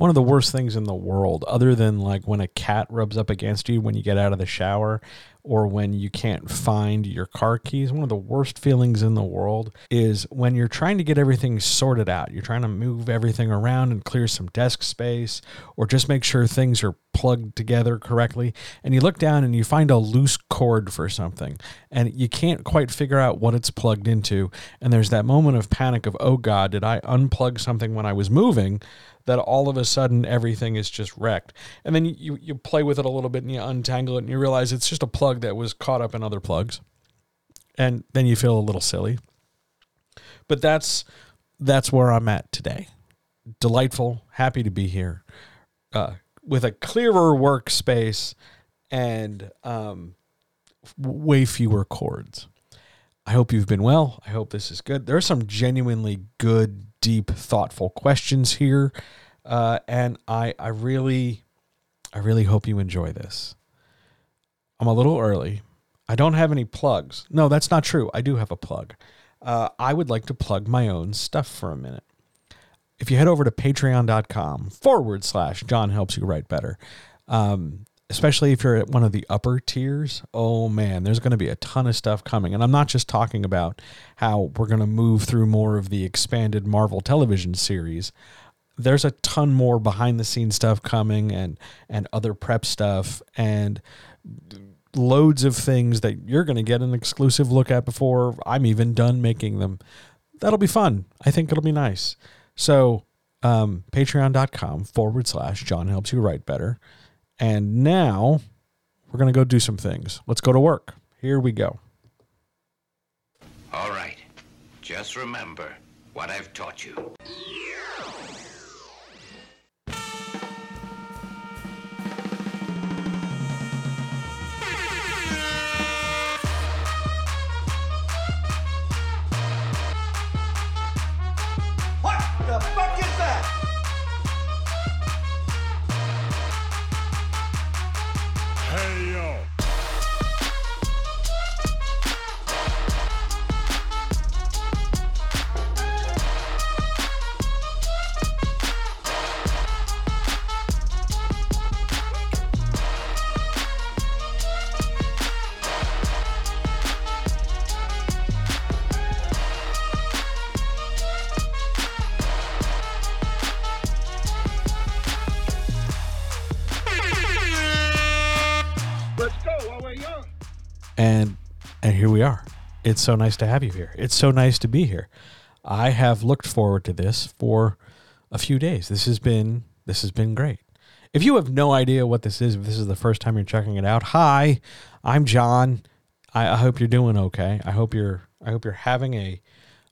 one of the worst things in the world, other than like when a cat rubs up against you when you get out of the shower or when you can't find your car keys. One of the worst feelings in the world is when you're trying to get everything sorted out. You're trying to move everything around and clear some desk space or just make sure things are plugged together correctly. And you look down and you find a loose cord for something and you can't quite figure out what it's plugged into. And there's that moment of panic of, oh God, did I unplug something when I was moving? That all of a sudden everything is just wrecked. And then you, you play with it a little bit and you untangle it and you realize it's just a plug that was caught up in other plugs. And then you feel a little silly. But that's that's where I'm at today. Delightful, happy to be here. Uh, with a clearer workspace and um, way fewer cords. I hope you've been well. I hope this is good. There are some genuinely good, deep, thoughtful questions here, uh, and I I really I really hope you enjoy this. I'm a little early. I don't have any plugs. No, that's not true. I do have a plug. Uh, I would like to plug my own stuff for a minute. If you head over to patreon.com forward slash John helps you write better, um, especially if you're at one of the upper tiers, oh man, there's going to be a ton of stuff coming. And I'm not just talking about how we're going to move through more of the expanded Marvel television series. There's a ton more behind the scenes stuff coming and and other prep stuff and loads of things that you're going to get an exclusive look at before I'm even done making them. That'll be fun. I think it'll be nice. So, um, patreon.com forward slash John helps you write better. And now we're going to go do some things. Let's go to work. Here we go. All right. Just remember what I've taught you. And and here we are. It's so nice to have you here. It's so nice to be here. I have looked forward to this for a few days. This has been this has been great. If you have no idea what this is, if this is the first time you're checking it out, hi, I'm John. I, I hope you're doing okay. I hope you're I hope you're having a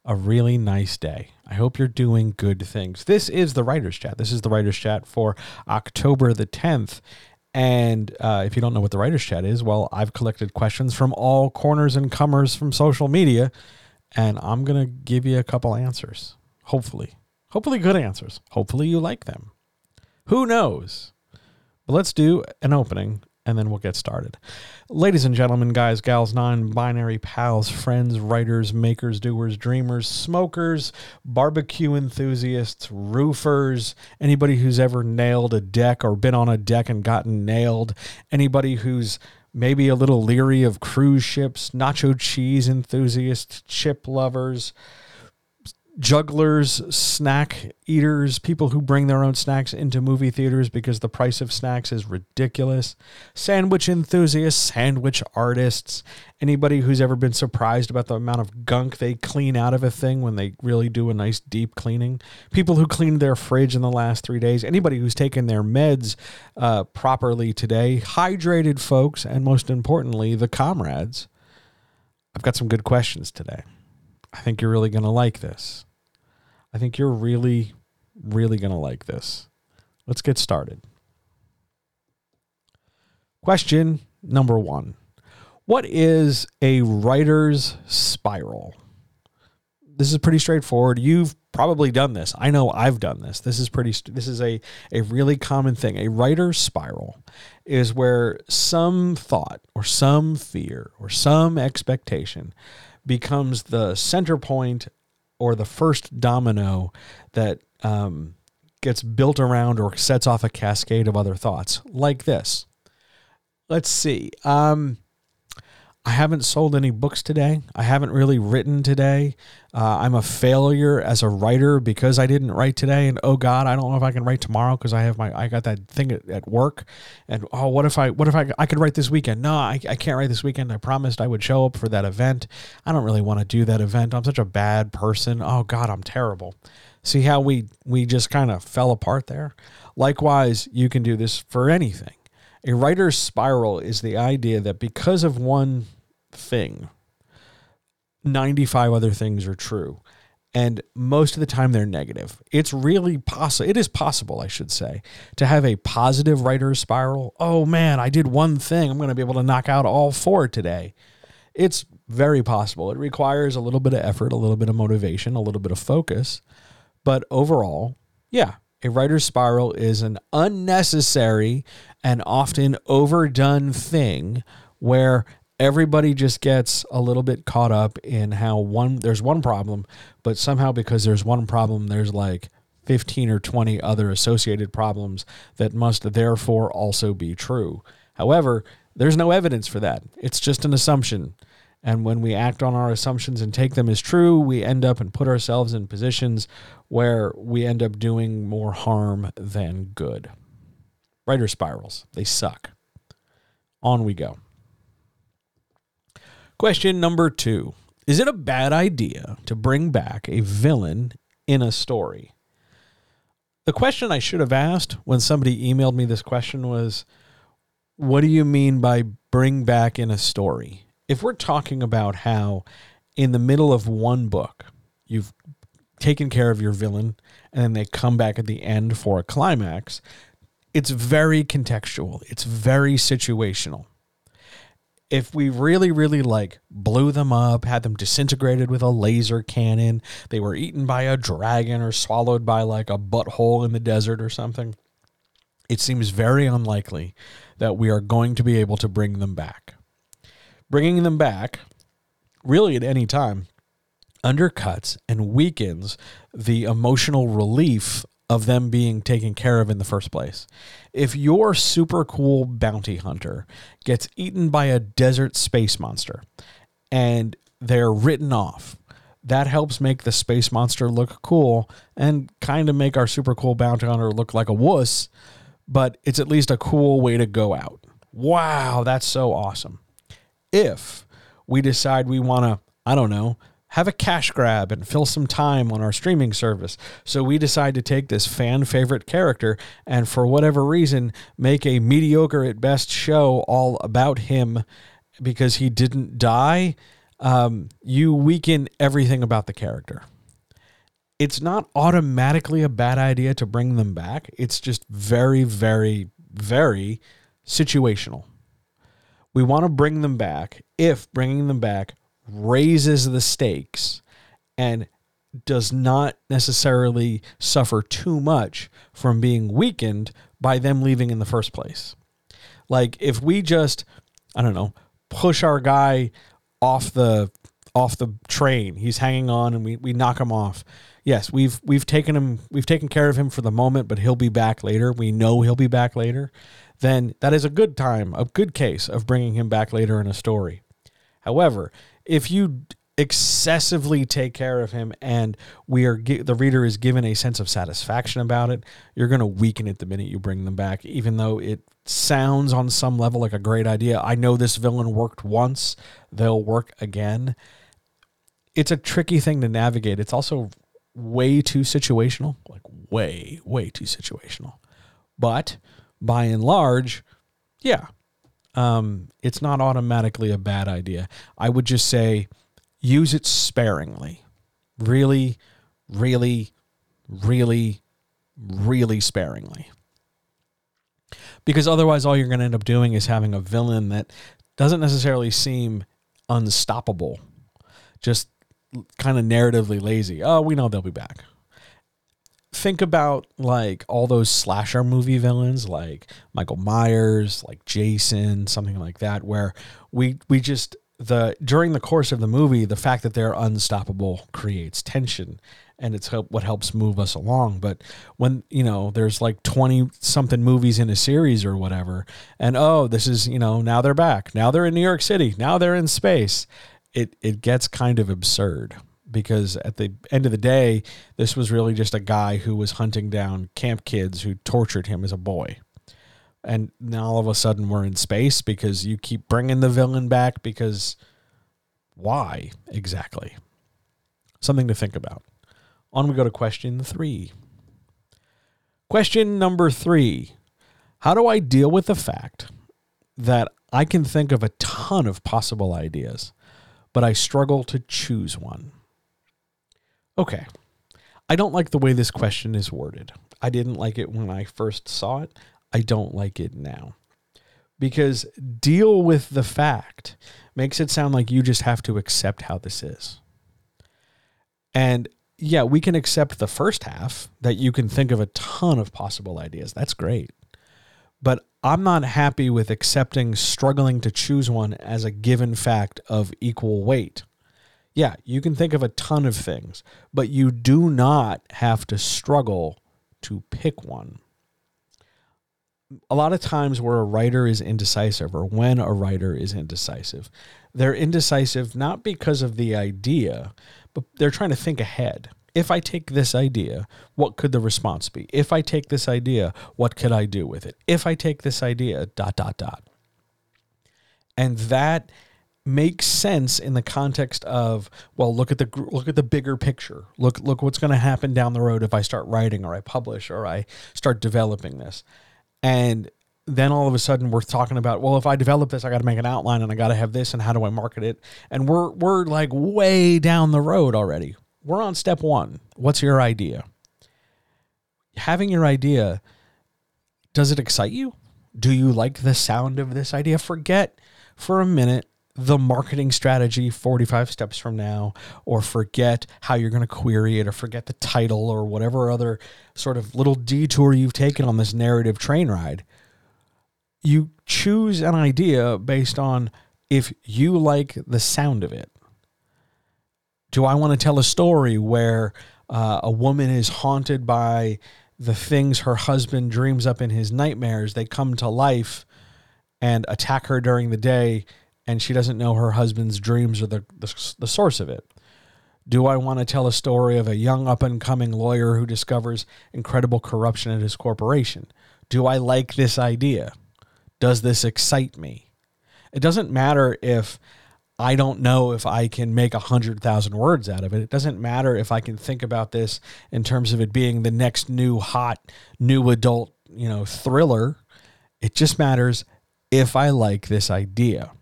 a really nice day. I hope you're doing good things. This is the Writers Chat. This is the Writers Chat for October the 10th. And uh, if you don't know what the Writers Chat is, well, I've collected questions from all corners and comers from social media, and I'm going to give you a couple answers. Hopefully. Hopefully, good answers. Hopefully, you like them. Who knows? But let's do an opening and then we'll get started. Ladies and gentlemen, guys, gals, non binary pals, friends, writers, makers, doers, dreamers, smokers, barbecue enthusiasts, roofers, anybody who's ever nailed a deck or been on a deck and gotten nailed, anybody who's maybe a little leery of cruise ships, nacho cheese enthusiasts, chip lovers, jugglers, snack eaters, people who bring their own snacks into movie theaters because the price of snacks is ridiculous, sandwich enthusiasts, sandwich artists, anybody who's ever been surprised about the amount of gunk they clean out of a thing when they really do a nice deep cleaning, people who cleaned their fridge in the last three days, anybody who's taken their meds uh, properly today, hydrated folks, and most importantly, the comrades. I've got some good questions today. I think you're really going to like this. I think you're really, really going to like this. Let's get started. Question number one What is a writer's spiral? This is pretty straightforward. You've probably done this. I know I've done this. This is pretty this is a a really common thing. A writer's spiral is where some thought or some fear or some expectation becomes the center point or the first domino that um, gets built around or sets off a cascade of other thoughts like this. Let's see. Um, I haven't sold any books today. I haven't really written today. Uh, I'm a failure as a writer because I didn't write today. And oh God, I don't know if I can write tomorrow because I have my I got that thing at, at work. And oh, what if I what if I I could write this weekend? No, I, I can't write this weekend. I promised I would show up for that event. I don't really want to do that event. I'm such a bad person. Oh God, I'm terrible. See how we we just kind of fell apart there. Likewise, you can do this for anything. A writer's spiral is the idea that because of one thing, 95 other things are true. And most of the time they're negative. It's really possible. It is possible, I should say, to have a positive writer's spiral. Oh man, I did one thing. I'm going to be able to knock out all four today. It's very possible. It requires a little bit of effort, a little bit of motivation, a little bit of focus. But overall, yeah, a writer's spiral is an unnecessary and often overdone thing where everybody just gets a little bit caught up in how one there's one problem, but somehow because there's one problem, there's like 15 or 20 other associated problems that must therefore also be true. However, there's no evidence for that. It's just an assumption. And when we act on our assumptions and take them as true, we end up and put ourselves in positions where we end up doing more harm than good. Writer spirals, they suck. On we go. Question number two Is it a bad idea to bring back a villain in a story? The question I should have asked when somebody emailed me this question was What do you mean by bring back in a story? If we're talking about how in the middle of one book, you've taken care of your villain and then they come back at the end for a climax, it's very contextual, it's very situational if we really, really like blew them up, had them disintegrated with a laser cannon, they were eaten by a dragon or swallowed by like a butthole in the desert or something, it seems very unlikely that we are going to be able to bring them back. Bringing them back, really at any time, undercuts and weakens the emotional relief of them being taken care of in the first place. If your super cool bounty hunter gets eaten by a desert space monster and they're written off, that helps make the space monster look cool and kind of make our super cool bounty hunter look like a wuss, but it's at least a cool way to go out. Wow, that's so awesome. If we decide we want to, I don't know, have a cash grab and fill some time on our streaming service. So we decide to take this fan favorite character and, for whatever reason, make a mediocre at best show all about him because he didn't die. Um, you weaken everything about the character. It's not automatically a bad idea to bring them back. It's just very, very, very situational. We want to bring them back if bringing them back raises the stakes and does not necessarily suffer too much from being weakened by them leaving in the first place. Like if we just I don't know, push our guy off the off the train, he's hanging on and we, we knock him off. Yes, we've we've taken him we've taken care of him for the moment, but he'll be back later. We know he'll be back later. Then that is a good time, a good case of bringing him back later in a story. However, if you excessively take care of him and we are the reader is given a sense of satisfaction about it you're going to weaken it the minute you bring them back even though it sounds on some level like a great idea. I know this villain worked once they'll work again. It's a tricky thing to navigate. It's also way too situational like way way too situational. But by and large yeah um, it's not automatically a bad idea. I would just say use it sparingly. Really, really, really, really sparingly. Because otherwise, all you're going to end up doing is having a villain that doesn't necessarily seem unstoppable, just kind of narratively lazy. Oh, we know they'll be back think about like all those slasher movie villains like Michael Myers, like Jason, something like that where we we just the during the course of the movie the fact that they're unstoppable creates tension and it's help, what helps move us along. But when you know there's like twenty something movies in a series or whatever, and oh, this is you know now they're back, now they're in New York City, now they're in space. It it gets kind of absurd because at the end of the day, this was really just a guy who was hunting down camp kids who tortured him as a boy. And now all of a sudden we're in space because you keep bringing the villain back because why exactly? Something to think about. On we go to question three. Question number three How do I deal with the fact that I can think of a ton of possible ideas, but I struggle to choose one? Okay. I don't like the way this question is worded. I didn't like it when I first saw it. I don't like it now. Because deal with the fact makes it sound like you just have to accept how this is. And yeah, we can accept the first half that you can think of a ton of possible ideas. That's great. But I'm not happy with accepting struggling to choose one as a given fact of equal weight. Yeah, you can think of a ton of things, but you do not have to struggle to pick one. A lot of times, where a writer is indecisive, or when a writer is indecisive, they're indecisive not because of the idea, but they're trying to think ahead. If I take this idea, what could the response be? If I take this idea, what could I do with it? If I take this idea, dot, dot, dot. And that makes sense in the context of well look at the look at the bigger picture. Look look what's going to happen down the road if i start writing or i publish or i start developing this. And then all of a sudden we're talking about well if i develop this i got to make an outline and i got to have this and how do i market it? And we're we're like way down the road already. We're on step 1 what's your idea? Having your idea does it excite you? Do you like the sound of this idea? Forget for a minute the marketing strategy 45 steps from now, or forget how you're going to query it, or forget the title, or whatever other sort of little detour you've taken on this narrative train ride. You choose an idea based on if you like the sound of it. Do I want to tell a story where uh, a woman is haunted by the things her husband dreams up in his nightmares? They come to life and attack her during the day and she doesn't know her husband's dreams are the, the, the source of it? Do I want to tell a story of a young up and coming lawyer who discovers incredible corruption at his corporation? Do I like this idea? Does this excite me? It doesn't matter if I don't know if I can make a hundred thousand words out of it. It doesn't matter if I can think about this in terms of it being the next new hot, new adult, you know, thriller. It just matters if I like this idea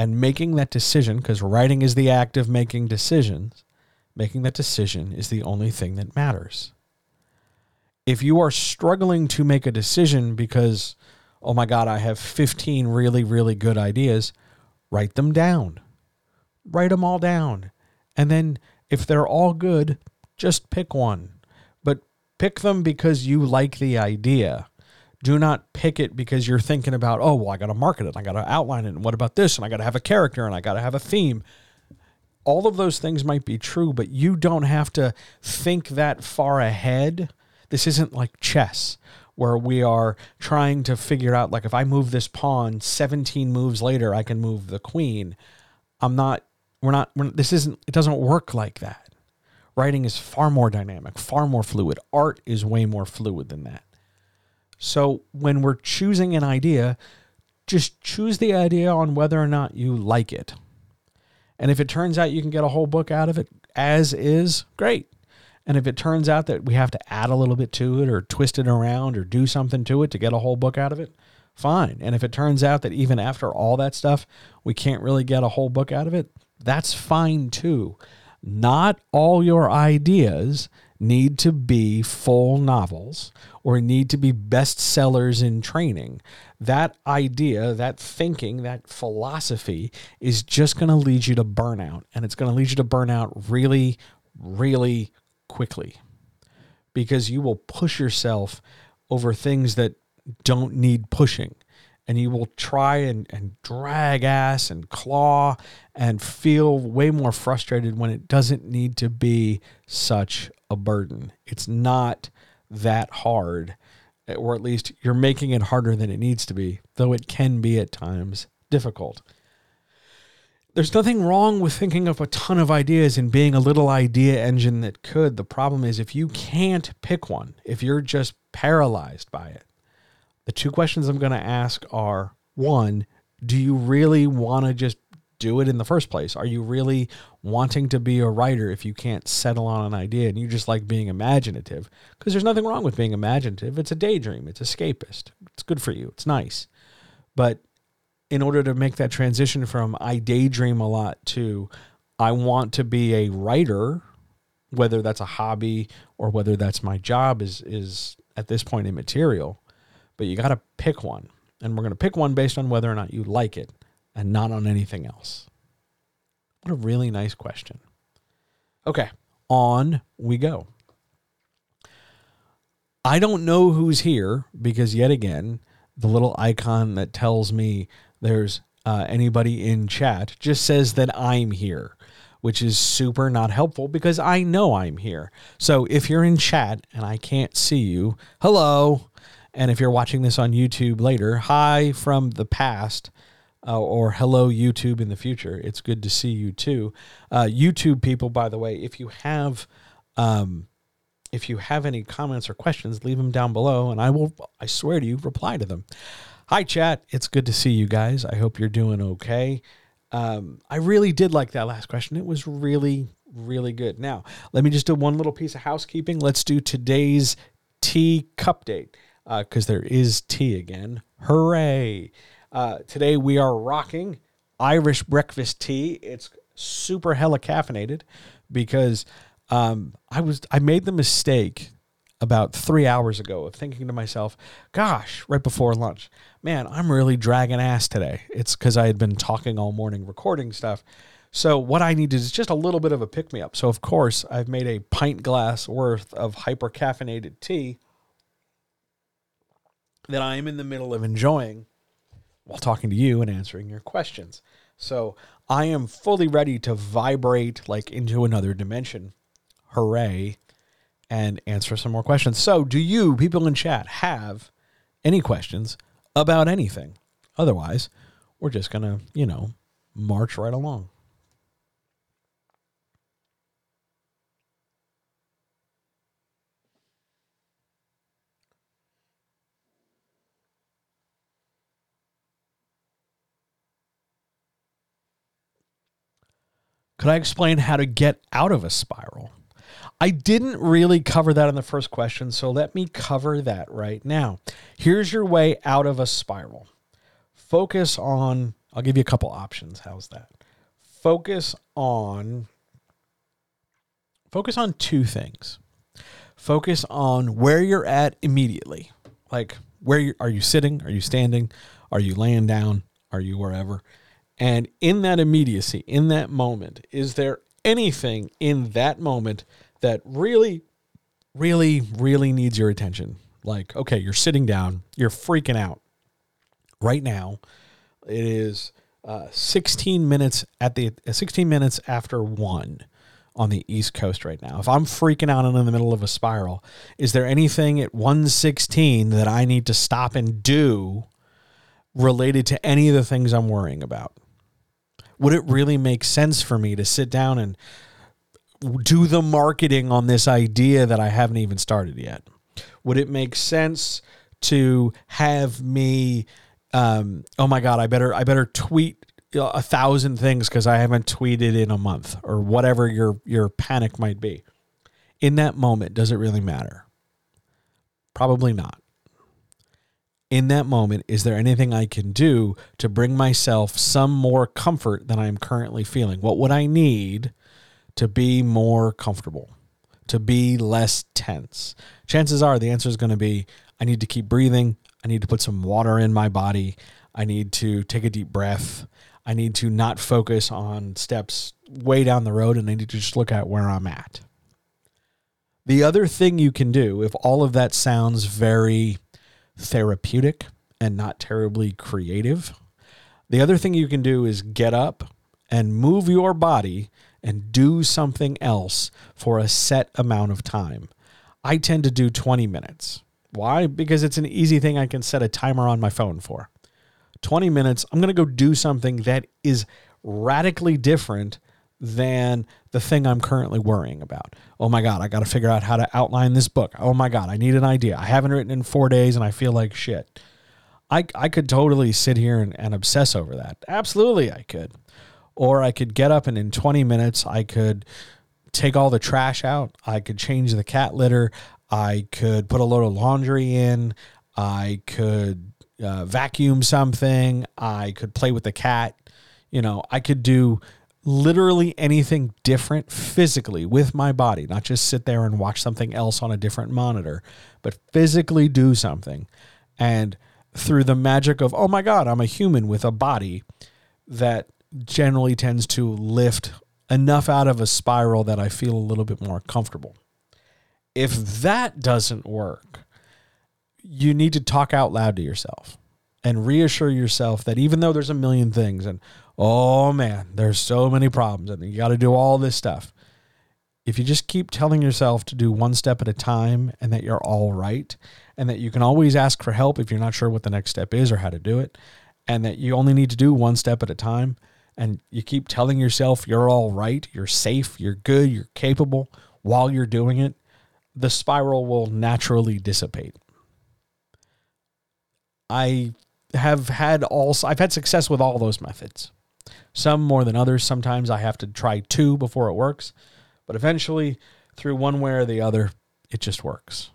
and making that decision, because writing is the act of making decisions, making that decision is the only thing that matters. If you are struggling to make a decision because, oh my God, I have 15 really, really good ideas, write them down. Write them all down. And then if they're all good, just pick one. But pick them because you like the idea do not pick it because you're thinking about, oh, well, I got to market it. I got to outline it. And what about this? And I got to have a character and I got to have a theme. All of those things might be true, but you don't have to think that far ahead. This isn't like chess where we are trying to figure out, like, if I move this pawn 17 moves later, I can move the queen. I'm not, we're not, we're, this isn't, it doesn't work like that. Writing is far more dynamic, far more fluid. Art is way more fluid than that. So when we're choosing an idea, just choose the idea on whether or not you like it. And if it turns out you can get a whole book out of it as is, great. And if it turns out that we have to add a little bit to it or twist it around or do something to it to get a whole book out of it, fine. And if it turns out that even after all that stuff, we can't really get a whole book out of it, that's fine too. Not all your ideas need to be full novels or need to be bestsellers in training. That idea, that thinking, that philosophy is just going to lead you to burnout. And it's going to lead you to burnout really, really quickly because you will push yourself over things that don't need pushing and you will try and, and drag ass and claw and feel way more frustrated when it doesn't need to be such a burden. It's not that hard, or at least you're making it harder than it needs to be, though it can be at times difficult. There's nothing wrong with thinking of a ton of ideas and being a little idea engine that could. The problem is if you can't pick one, if you're just paralyzed by it, the two questions I'm going to ask are one, do you really want to just do it in the first place? Are you really wanting to be a writer if you can't settle on an idea and you just like being imaginative? Because there's nothing wrong with being imaginative. It's a daydream, it's escapist. It's good for you, it's nice. But in order to make that transition from I daydream a lot to I want to be a writer, whether that's a hobby or whether that's my job is is at this point immaterial. But you got to pick one. And we're going to pick one based on whether or not you like it and not on anything else. What a really nice question. Okay, on we go. I don't know who's here because, yet again, the little icon that tells me there's uh, anybody in chat just says that I'm here, which is super not helpful because I know I'm here. So if you're in chat and I can't see you, hello. And if you're watching this on YouTube later, hi from the past. Uh, or hello YouTube in the future. It's good to see you too. Uh, YouTube people, by the way, if you have um, if you have any comments or questions, leave them down below, and I will. I swear to you, reply to them. Hi, chat. It's good to see you guys. I hope you're doing okay. Um, I really did like that last question. It was really, really good. Now, let me just do one little piece of housekeeping. Let's do today's tea cup date because there is tea again. Hooray! Uh, today we are rocking Irish breakfast tea. It's super hella caffeinated because um, I was I made the mistake about three hours ago of thinking to myself, gosh, right before lunch, man, I'm really dragging ass today. It's because I had been talking all morning, recording stuff. So what I needed is just a little bit of a pick me up. So of course I've made a pint glass worth of hyper caffeinated tea that I am in the middle of enjoying while talking to you and answering your questions. So I am fully ready to vibrate like into another dimension. Hooray. And answer some more questions. So, do you, people in chat, have any questions about anything? Otherwise, we're just going to, you know, march right along. Could I explain how to get out of a spiral? I didn't really cover that in the first question, so let me cover that right now. Here's your way out of a spiral. Focus on, I'll give you a couple options. How's that? Focus on focus on two things. Focus on where you're at immediately. Like where you, are you sitting? Are you standing? Are you laying down? Are you wherever? And in that immediacy, in that moment, is there anything in that moment that really, really, really needs your attention? Like, okay, you're sitting down, you're freaking out. Right now, it is uh, 16 minutes at the uh, 16 minutes after one on the East Coast right now. If I'm freaking out and in the middle of a spiral, is there anything at 116 that I need to stop and do related to any of the things I'm worrying about? Would it really make sense for me to sit down and do the marketing on this idea that I haven't even started yet? Would it make sense to have me? Um, oh my God, I better I better tweet a thousand things because I haven't tweeted in a month or whatever your your panic might be. In that moment, does it really matter? Probably not in that moment, is there anything I can do to bring myself some more comfort than I'm currently feeling? What would I need to be more comfortable, to be less tense? Chances are the answer is going to be I need to keep breathing. I need to put some water in my body. I need to take a deep breath. I need to not focus on steps way down the road and I need to just look at where I'm at. The other thing you can do, if all of that sounds very therapeutic and not terribly creative. The other thing you can do is get up and move your body and do something else for a set amount of time. I tend to do 20 minutes. Why? Because it's an easy thing I can set a timer on my phone for. 20 minutes, I'm going to go do something that is radically different than the thing I'm currently worrying about. Oh my God, I got to figure out how to outline this book. Oh my God, I need an idea. I haven't written in four days and I feel like shit. I, I could totally sit here and, and obsess over that. Absolutely, I could. Or I could get up and in 20 minutes, I could take all the trash out. I could change the cat litter. I could put a load of laundry in. I could uh, vacuum something. I could play with the cat. You know, I could do literally anything different physically with my body, not just sit there and watch something else on a different monitor, but physically do something. And through the magic of, oh my God, I'm a human with a body that generally tends to lift enough out of a spiral that I feel a little bit more comfortable. If that doesn't work, you need to talk out loud to yourself and reassure yourself that even though there's a million things and oh man, there's so many problems and you got to do all this stuff. If you just keep telling yourself to do one step at a time and that you're all right and that you can always ask for help if you're not sure what the next step is or how to do it and that you only need to do one step at a time and you keep telling yourself you're all right, you're safe, you're good, you're capable while you're doing it, the spiral will naturally dissipate. I have had all I've had success with all those methods. Some more than others. Sometimes I have to try two before it works, but eventually through one way or the other, it just works.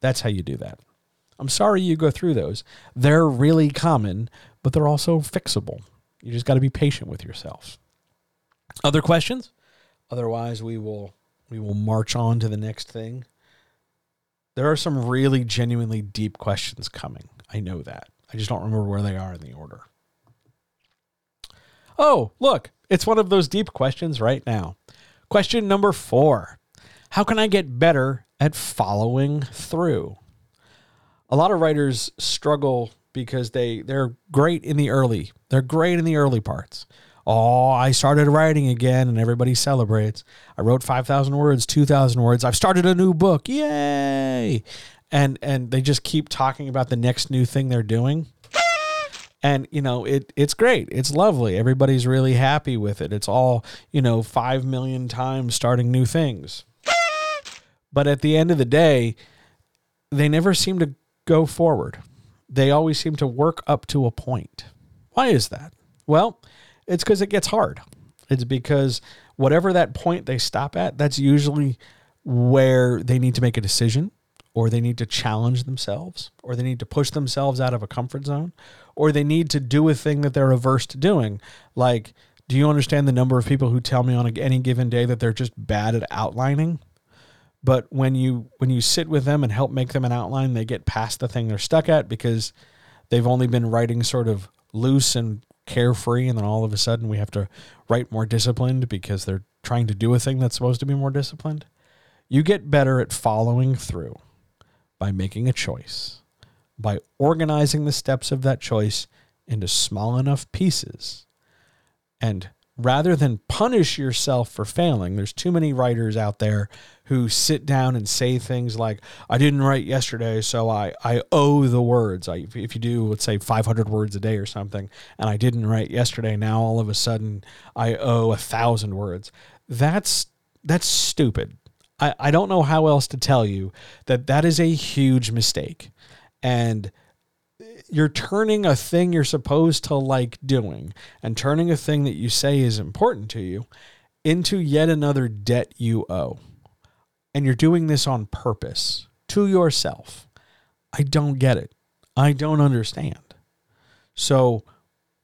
That's how you do that. I'm sorry you go through those. They're really common, but they're also fixable. You just got to be patient with yourself. Other questions? Otherwise, we will we will march on to the next thing. There are some really genuinely deep questions coming. I know that. I just don't remember where they are in the order. Oh, look, it's one of those deep questions right now. Question number four How can I get better at following through? A lot of writers struggle because they, they're great in the early. They're great in the early parts. Oh, I started writing again and everybody celebrates. I wrote 5,000 words, 2,000 words. I've started a new book. Yay. And and they just keep talking about the next new thing they're doing. And you know, it it's great. It's lovely. Everybody's really happy with it. It's all, you know, 5 million times starting new things. But at the end of the day, they never seem to go forward. They always seem to work up to a point. Why is that? Well, it's because it gets hard. It's because whatever that point they stop at, that's usually where they need to make a decision or they need to challenge themselves or they need to push themselves out of a comfort zone or they need to do a thing that they're averse to doing. Like, do you understand the number of people who tell me on any given day that they're just bad at outlining? But when you when you sit with them and help make them an outline, they get past the thing they're stuck at because they've only been writing sort of loose and carefree and then all of a sudden we have to write more disciplined because they're trying to do a thing that's supposed to be more disciplined. You get better at following through by making a choice, by organizing the steps of that choice into small enough pieces. And rather than punish yourself for failing, there's too many writers out there who sit down and say things like, I didn't write yesterday, so I, I owe the words. I, if you do, let's say 500 words a day or something, and I didn't write yesterday, now all of a sudden I owe a thousand words. That's, that's stupid. I, I don't know how else to tell you that that is a huge mistake. And you're turning a thing you're supposed to like doing and turning a thing that you say is important to you into yet another debt you owe. And you're doing this on purpose to yourself. I don't get it. I don't understand. So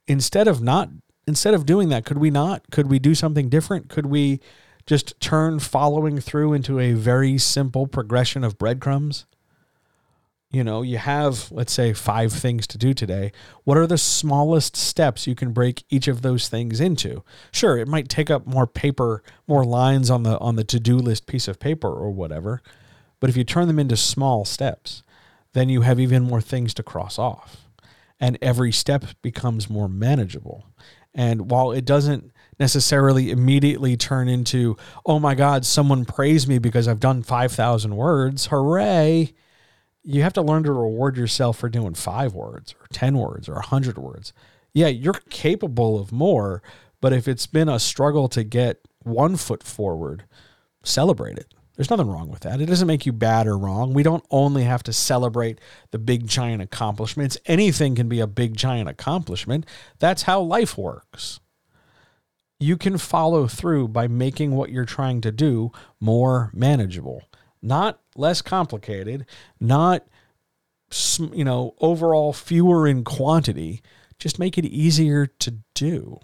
instead of not instead of doing that, could we not? Could we do something different? Could we just turn following through into a very simple progression of breadcrumbs? You know, you have, let's say, five things to do today. What are the smallest steps you can break each of those things into? Sure, it might take up more paper, more lines on the on the to-do list piece of paper or whatever. But if you turn them into small steps, then you have even more things to cross off. and every step becomes more manageable. And while it doesn't necessarily immediately turn into, oh my God, someone praised me because I've done 5,000 words, hooray, you have to learn to reward yourself for doing five words or 10 words or 100 words. Yeah, you're capable of more, but if it's been a struggle to get one foot forward, celebrate it. There's nothing wrong with that. It doesn't make you bad or wrong. We don't only have to celebrate the big giant accomplishments. Anything can be a big giant accomplishment. That's how life works. You can follow through by making what you're trying to do more manageable, not less complicated, not you know, overall fewer in quantity. Just make it easier to do.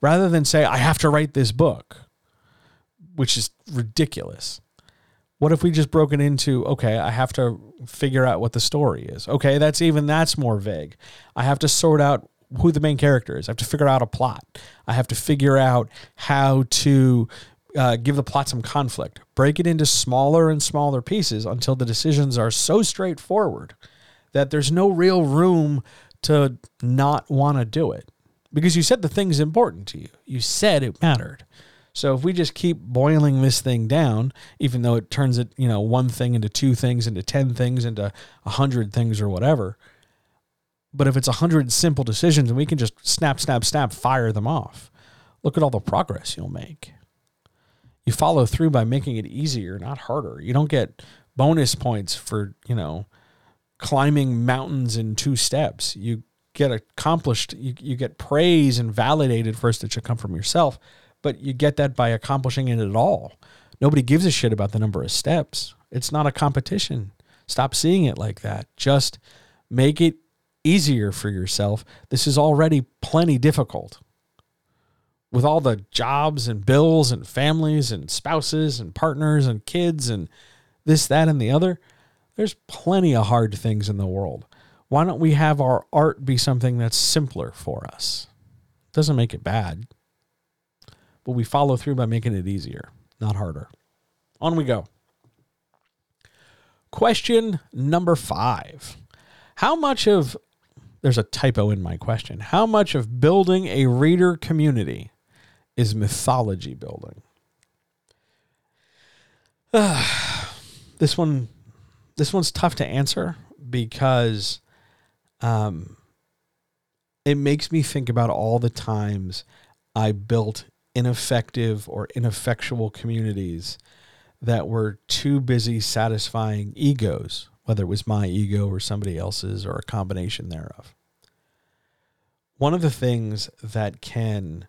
Rather than say I have to write this book, which is ridiculous what if we just broke it into okay, I have to figure out what the story is. Okay, that's even that's more vague. I have to sort out who the main character is. I have to figure out a plot. I have to figure out how to uh, give the plot some conflict. Break it into smaller and smaller pieces until the decisions are so straightforward that there's no real room to not want to do it because you said the thing's important to you. You said it mattered. So if we just keep boiling this thing down, even though it turns it, you know, one thing into two things, into 10 things, into a hundred things or whatever. But if it's a hundred simple decisions and we can just snap, snap, snap, fire them off, look at all the progress you'll make. You follow through by making it easier, not harder. You don't get bonus points for, you know, climbing mountains in two steps. You get accomplished, you, you get praise and validated first that should come from yourself but you get that by accomplishing it at all. Nobody gives a shit about the number of steps. It's not a competition. Stop seeing it like that. Just make it easier for yourself. This is already plenty difficult. With all the jobs and bills and families and spouses and partners and kids and this, that, and the other, there's plenty of hard things in the world. Why don't we have our art be something that's simpler for us? Doesn't make it bad but we follow through by making it easier, not harder. On we go. Question number five How much of, there's a typo in my question, how much of building a reader community is mythology building? This one, this one's tough to answer because um, it makes me think about all the times I built ineffective or ineffectual communities that were too busy satisfying egos, whether it was my ego or somebody else's or a combination thereof. One of the things that can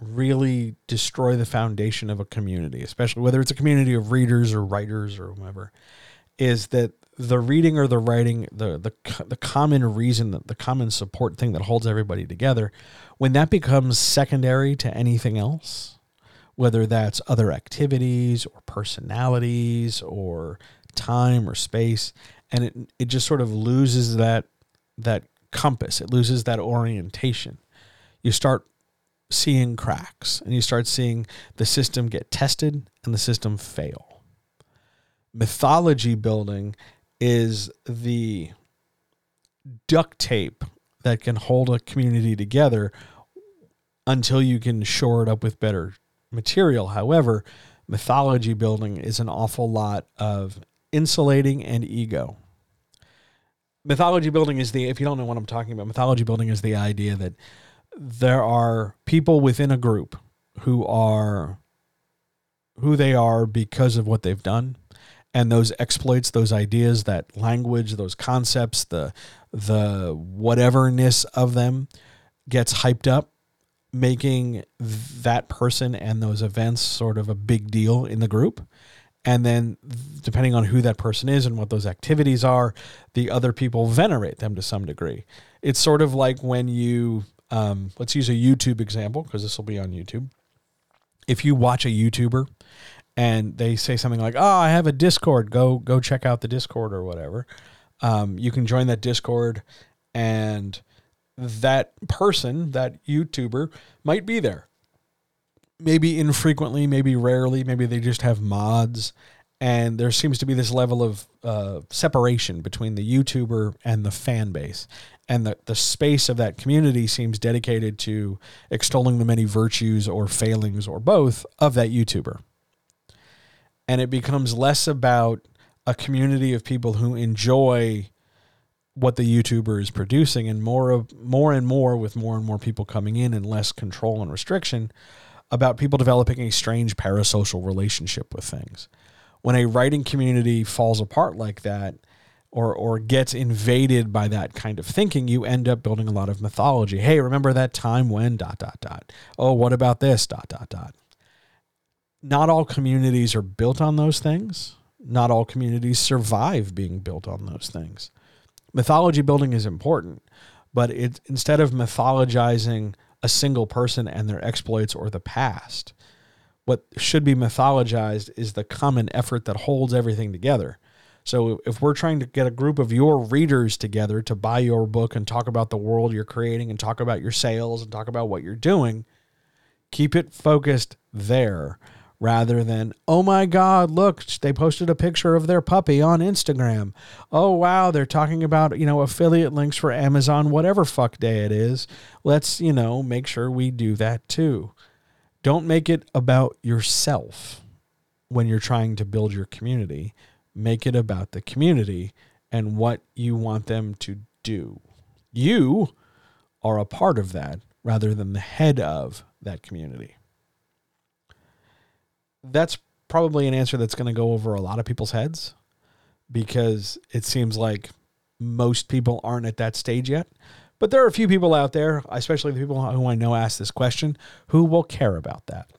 really destroy the foundation of a community, especially whether it's a community of readers or writers or whomever, is that the reading or the writing, the the the common reason, the common support thing that holds everybody together, when that becomes secondary to anything else, whether that's other activities or personalities or time or space, and it it just sort of loses that that compass, it loses that orientation. You start seeing cracks and you start seeing the system get tested and the system fail. Mythology building is the duct tape that can hold a community together until you can shore it up with better material. However, mythology building is an awful lot of insulating and ego. Mythology building is the, if you don't know what I'm talking about, mythology building is the idea that there are people within a group who are who they are because of what they've done and those exploits, those ideas, that language, those concepts, the the whateverness of them gets hyped up, making that person and those events sort of a big deal in the group. And then, depending on who that person is and what those activities are, the other people venerate them to some degree. It's sort of like when you, um, let's use a YouTube example because this will be on YouTube. If you watch a YouTuber and they say something like, "Oh, I have a Discord. Go go check out the Discord or whatever." Um, you can join that Discord, and that person, that YouTuber, might be there. Maybe infrequently, maybe rarely, maybe they just have mods, and there seems to be this level of uh, separation between the YouTuber and the fan base. And the, the space of that community seems dedicated to extolling the many virtues or failings or both of that YouTuber. And it becomes less about a community of people who enjoy what the YouTuber is producing and more of more and more with more and more people coming in and less control and restriction about people developing a strange parasocial relationship with things. When a writing community falls apart like that or or gets invaded by that kind of thinking, you end up building a lot of mythology. Hey, remember that time when dot dot dot. Oh, what about this dot dot dot. Not all communities are built on those things. Not all communities survive being built on those things mythology building is important, but it instead of mythologizing a single person and their exploits or the past, what should be mythologized is the common effort that holds everything together. So if we're trying to get a group of your readers together to buy your book and talk about the world you're creating and talk about your sales and talk about what you're doing, keep it focused there rather than, oh my God, look, they posted a picture of their puppy on Instagram. Oh wow, they're talking about, you know, affiliate links for Amazon, whatever fuck day it is. Let's, you know, make sure we do that too. Don't make it about yourself when you're trying to build your community. Make it about the community and what you want them to do. You are a part of that rather than the head of that community that's probably an answer that's going to go over a lot of people's heads because it seems like most people aren't at that stage yet. But there are a few people out there, especially the people who I know ask this question, who will care about that.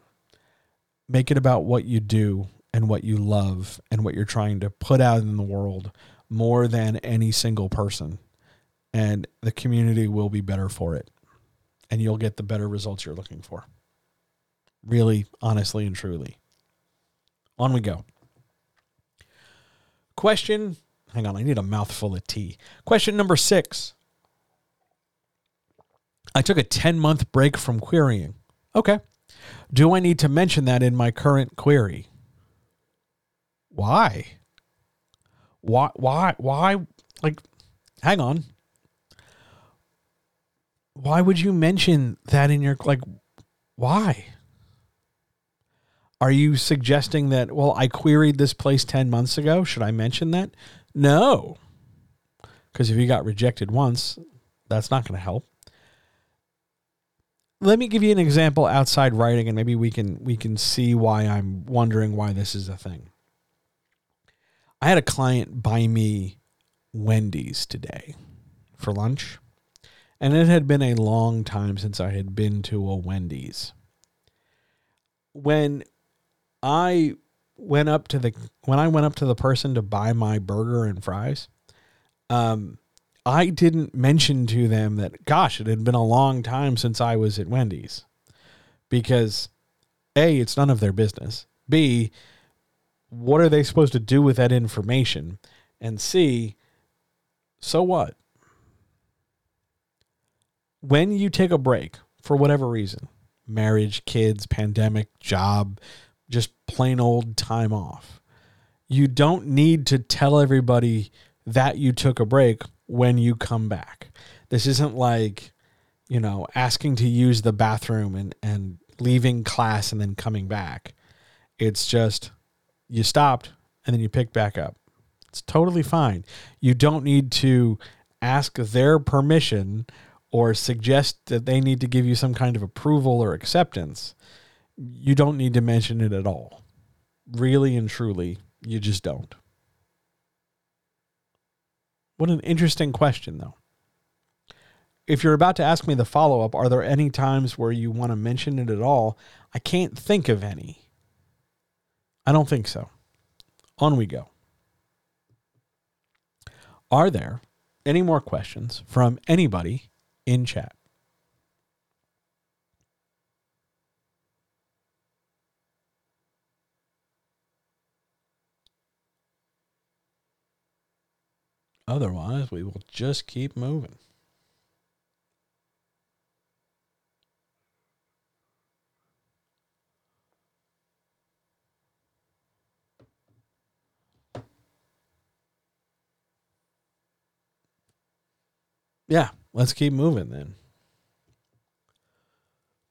Make it about what you do and what you love and what you're trying to put out in the world more than any single person. And the community will be better for it. And you'll get the better results you're looking for. Really, honestly, and truly. On we go. Question, hang on, I need a mouthful of tea. Question number six. I took a 10 month break from querying. Okay. Do I need to mention that in my current query? Why? Why, why, why? Like, hang on. Why would you mention that in your, like, why? Are you suggesting that, well, I queried this place 10 months ago? Should I mention that? No. Because if you got rejected once, that's not going to help. Let me give you an example outside writing and maybe we can we can see why I'm wondering why this is a thing. I had a client buy me Wendy's today for lunch. And it had been a long time since I had been to a Wendy's. When I went up to the when I went up to the person to buy my burger and fries, um, I didn't mention to them that gosh, it had been a long time since I was at Wendy's. Because A, it's none of their business. B, what are they supposed to do with that information? And C, so what? When you take a break for whatever reason, marriage, kids, pandemic, job, just plain old time off. You don't need to tell everybody that you took a break when you come back. This isn't like, you know, asking to use the bathroom and, and leaving class and then coming back. It's just you stopped and then you pick back up. It's totally fine. You don't need to ask their permission or suggest that they need to give you some kind of approval or acceptance you don't need to mention it at all. Really and truly, you just don't. What an interesting question, though. If you're about to ask me the follow up, are there any times where you want to mention it at all? I can't think of any. I don't think so. On we go. Are there any more questions from anybody in chat? Otherwise, we will just keep moving. Yeah, let's keep moving then.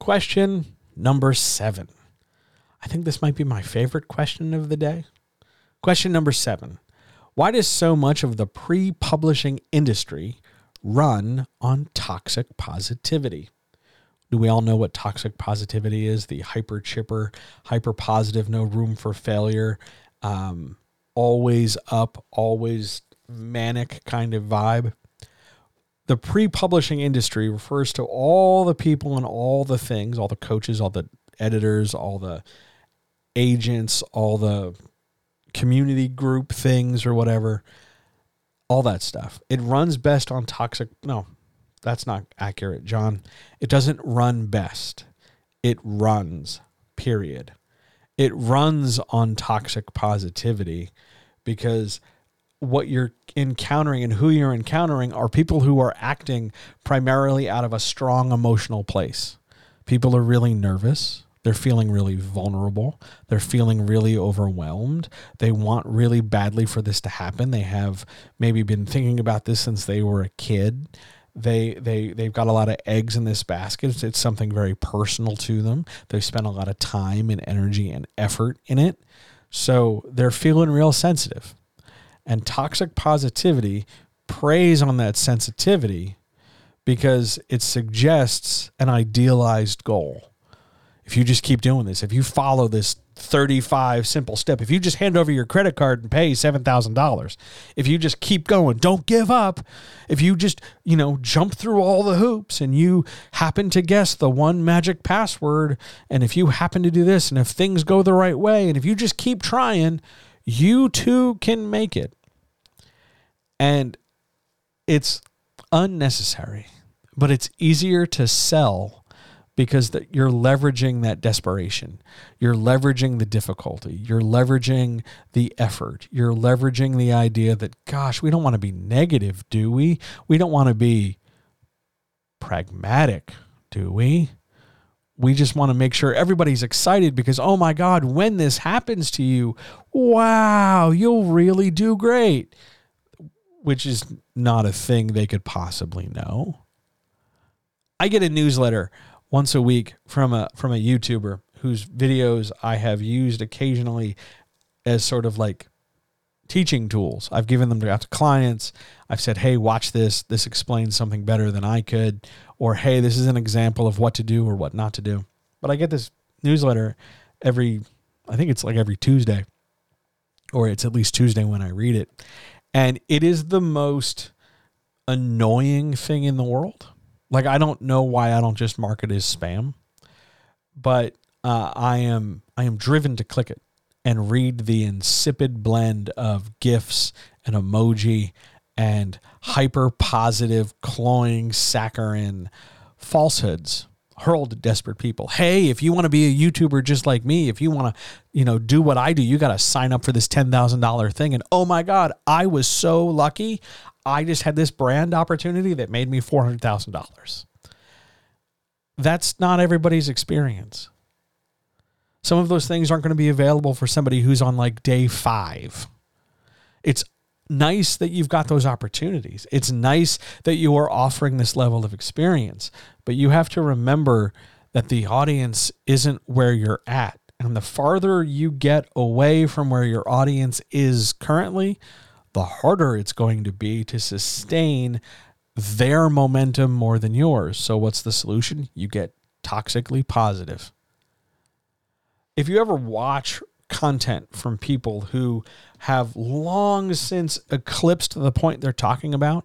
Question number seven. I think this might be my favorite question of the day. Question number seven Why does so much of the pre publishing industry run on toxic positivity? Do we all know what toxic positivity is? The hyper chipper, hyper positive, no room for failure, um, always up, always manic kind of vibe. The pre publishing industry refers to all the people and all the things, all the coaches, all the editors, all the agents, all the community group things or whatever, all that stuff. It runs best on toxic. No, that's not accurate, John. It doesn't run best. It runs, period. It runs on toxic positivity because what you're encountering and who you're encountering are people who are acting primarily out of a strong emotional place. People are really nervous. They're feeling really vulnerable. They're feeling really overwhelmed. They want really badly for this to happen. They have maybe been thinking about this since they were a kid. They they they've got a lot of eggs in this basket. It's, it's something very personal to them. They've spent a lot of time and energy and effort in it. So they're feeling real sensitive. And toxic positivity preys on that sensitivity because it suggests an idealized goal if you just keep doing this, if you follow this 35 simple step, if you just hand over your credit card and pay $7,000, if you just keep going, don't give up, if you just, you know, jump through all the hoops and you happen to guess the one magic password, and if you happen to do this, and if things go the right way, and if you just keep trying, you too can make it. And it's unnecessary, but it's easier to sell because you're leveraging that desperation. You're leveraging the difficulty. You're leveraging the effort. You're leveraging the idea that, gosh, we don't want to be negative, do we? We don't want to be pragmatic, do we? We just want to make sure everybody's excited because, oh my God, when this happens to you, wow, you'll really do great, which is not a thing they could possibly know. I get a newsletter once a week from a from a YouTuber whose videos I have used occasionally as sort of like teaching tools. I've given them to, to clients. I've said, "Hey, watch this. This explains something better than I could," or "Hey, this is an example of what to do or what not to do." But I get this newsletter every I think it's like every Tuesday or it's at least Tuesday when I read it. And it is the most annoying thing in the world. Like I don't know why I don't just mark it as spam, but uh, I am I am driven to click it and read the insipid blend of gifs and emoji and hyper positive cloying saccharine falsehoods hurled at desperate people. Hey, if you want to be a YouTuber just like me, if you want to, you know, do what I do, you got to sign up for this $10,000 thing. And oh my God, I was so lucky. I just had this brand opportunity that made me $400,000. That's not everybody's experience. Some of those things aren't going to be available for somebody who's on like day five. It's nice that you've got those opportunities. It's nice that you are offering this level of experience, but you have to remember that the audience isn't where you're at. And the farther you get away from where your audience is currently, the harder it's going to be to sustain their momentum more than yours. So, what's the solution? You get toxically positive. If you ever watch content from people who have long since eclipsed the point they're talking about,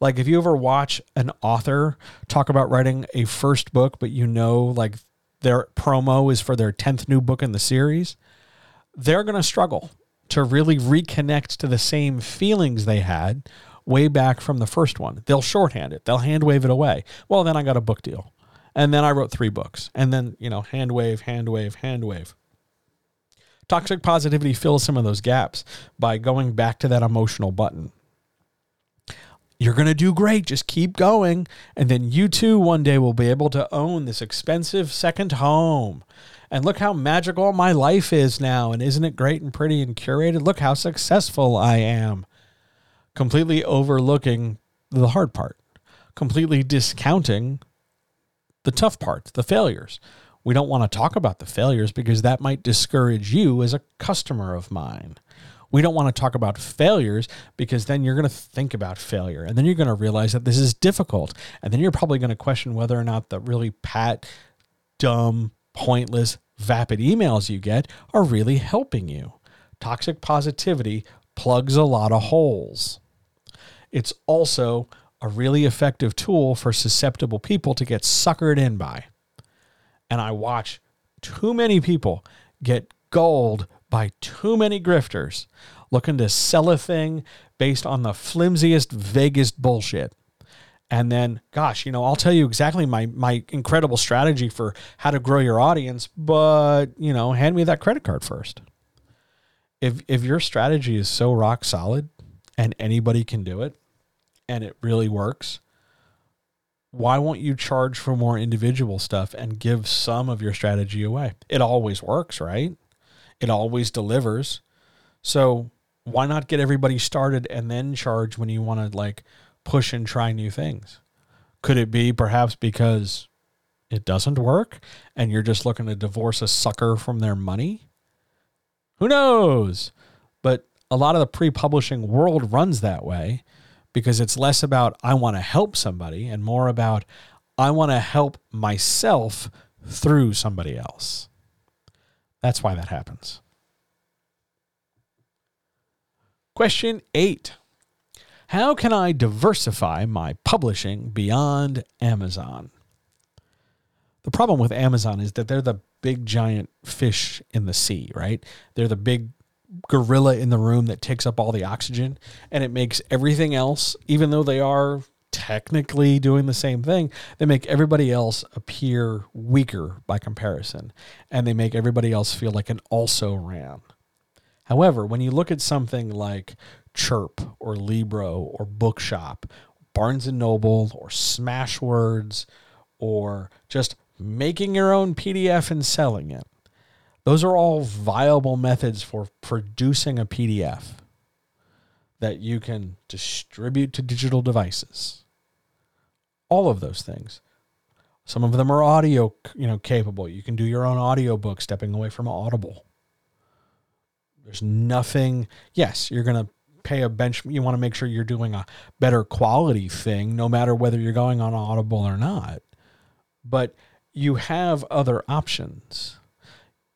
like if you ever watch an author talk about writing a first book, but you know, like their promo is for their 10th new book in the series, they're going to struggle to really reconnect to the same feelings they had way back from the first one. They'll shorthand it, they'll hand wave it away. Well, then I got a book deal. And then I wrote three books. And then, you know, hand wave, hand wave, hand wave. Toxic positivity fills some of those gaps by going back to that emotional button. You're going to do great. Just keep going. And then you too one day will be able to own this expensive second home and look how magical my life is now. And isn't it great and pretty and curated? Look how successful I am. Completely overlooking the hard part, completely discounting the tough parts, the failures. We don't want to talk about the failures because that might discourage you as a customer of mine. We don't want to talk about failures because then you're going to think about failure and then you're going to realize that this is difficult. And then you're probably going to question whether or not the really pat, dumb, pointless, vapid emails you get are really helping you. Toxic positivity plugs a lot of holes. It's also a really effective tool for susceptible people to get suckered in by. And I watch too many people get gold by too many grifters looking to sell a thing based on the flimsiest, vaguest bullshit. And then, gosh, you know, I'll tell you exactly my my incredible strategy for how to grow your audience, but you know, hand me that credit card first. If if your strategy is so rock solid and anybody can do it and it really works, why won't you charge for more individual stuff and give some of your strategy away? It always works, right? It always delivers. So why not get everybody started and then charge when you want to like push and try new things? Could it be perhaps because it doesn't work and you're just looking to divorce a sucker from their money? Who knows? But a lot of the pre publishing world runs that way because it's less about I want to help somebody and more about I want to help myself through somebody else. That's why that happens. Question eight How can I diversify my publishing beyond Amazon? The problem with Amazon is that they're the big giant fish in the sea, right? They're the big gorilla in the room that takes up all the oxygen and it makes everything else, even though they are technically doing the same thing, they make everybody else appear weaker by comparison and they make everybody else feel like an also ran. However, when you look at something like Chirp or Libro or Bookshop, Barnes and Noble or Smashwords or just making your own PDF and selling it, those are all viable methods for producing a PDF that you can distribute to digital devices. All of those things. Some of them are audio, you know, capable. You can do your own audiobook stepping away from Audible. There's nothing. Yes, you're going to pay a bench. You want to make sure you're doing a better quality thing, no matter whether you're going on Audible or not. But you have other options.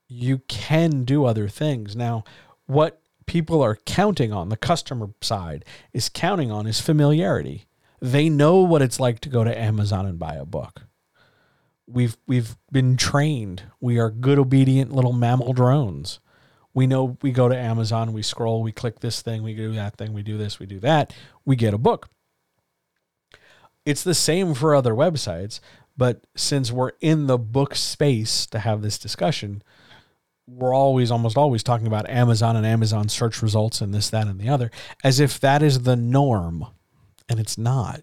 You can do other things. Now, what people are counting on, the customer side is counting on, is familiarity. They know what it's like to go to Amazon and buy a book. We've we've been trained. We are good, obedient little mammal drones. We know we go to Amazon, we scroll, we click this thing, we do that thing, we do this, we do that, we get a book. It's the same for other websites, but since we're in the book space to have this discussion, we're always, almost always talking about Amazon and Amazon search results and this, that, and the other, as if that is the norm. And it's not.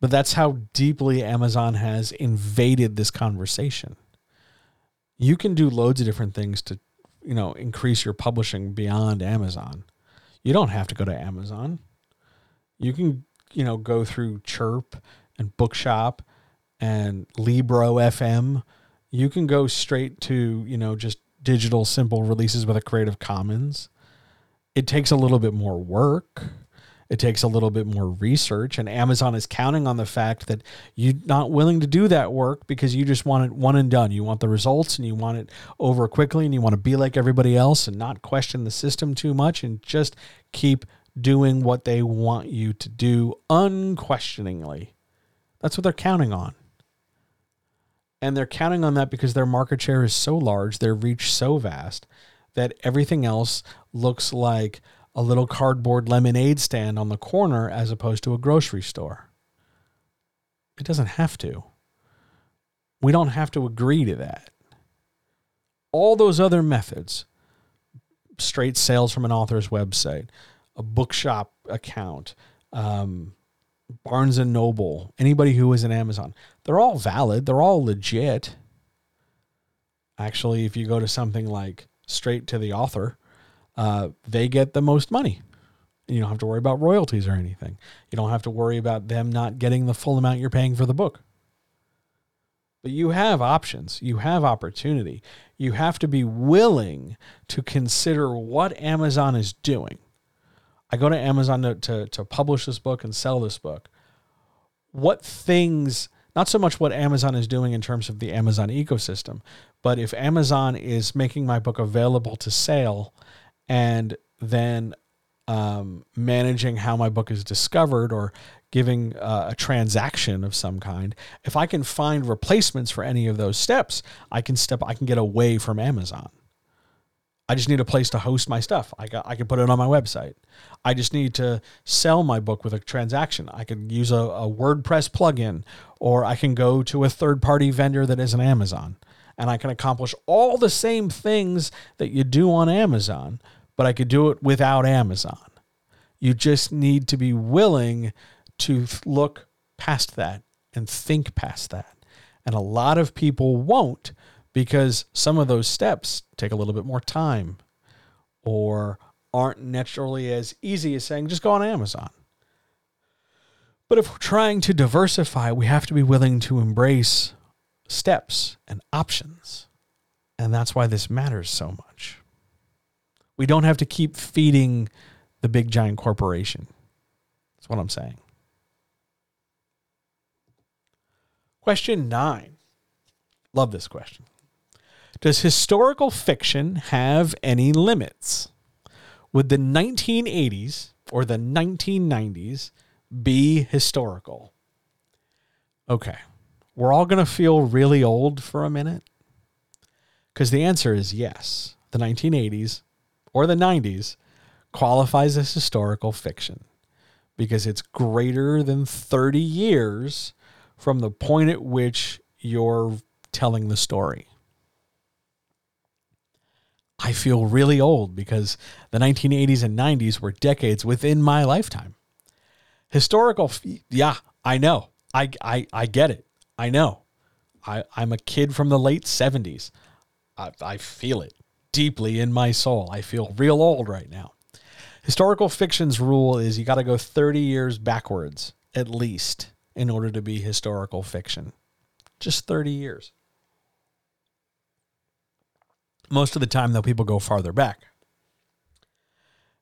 But that's how deeply Amazon has invaded this conversation. You can do loads of different things to you know, increase your publishing beyond Amazon. You don't have to go to Amazon. You can, you know, go through Chirp and Bookshop and Libro FM. You can go straight to, you know, just digital simple releases with a Creative Commons. It takes a little bit more work. It takes a little bit more research and amazon is counting on the fact that you're not willing to do that work because you just want it one and done. You want the results and you want it over quickly and you want to be like everybody else and not question the system too much and just keep doing what they want you to do unquestioningly. That's what they're counting on and they're counting on that because their market share is so large their reach so vast that everything else looks like a little cardboard lemonade stand on the corner as opposed to a grocery store. It doesn't have to. We don't have to agree to that. All those other methods straight sales from an author's website, a bookshop account, um, Barnes and Noble, anybody who is an Amazon, they're all valid. They're all legit. Actually, if you go to something like straight to the author, uh, they get the most money. You don't have to worry about royalties or anything. You don't have to worry about them not getting the full amount you're paying for the book. But you have options, you have opportunity. You have to be willing to consider what Amazon is doing. I go to Amazon to, to, to publish this book and sell this book. What things, not so much what Amazon is doing in terms of the Amazon ecosystem, but if Amazon is making my book available to sale and then um, managing how my book is discovered or giving uh, a transaction of some kind, if I can find replacements for any of those steps, I can step, I can get away from Amazon. I just need a place to host my stuff. I got, I can put it on my website. I just need to sell my book with a transaction. I can use a, a WordPress plugin, or I can go to a third party vendor that is an Amazon, and I can accomplish all the same things that you do on Amazon, but I could do it without Amazon. You just need to be willing to look past that and think past that. And a lot of people won't because some of those steps take a little bit more time or aren't naturally as easy as saying just go on Amazon. But if we're trying to diversify, we have to be willing to embrace steps and options. And that's why this matters so much. We don't have to keep feeding the big giant corporation. That's what I'm saying. Question nine. Love this question. Does historical fiction have any limits? Would the 1980s or the 1990s be historical? Okay. We're all going to feel really old for a minute because the answer is yes. The 1980s or the 90s qualifies as historical fiction because it's greater than 30 years from the point at which you're telling the story. I feel really old because the 1980s and 90s were decades within my lifetime. Historical, yeah, I know. I, I, I get it. I know. I, I'm a kid from the late 70s. I, I feel it deeply in my soul. I feel real old right now. Historical fiction's rule is you got to go 30 years backwards at least in order to be historical fiction. Just 30 years. Most of the time, though, people go farther back.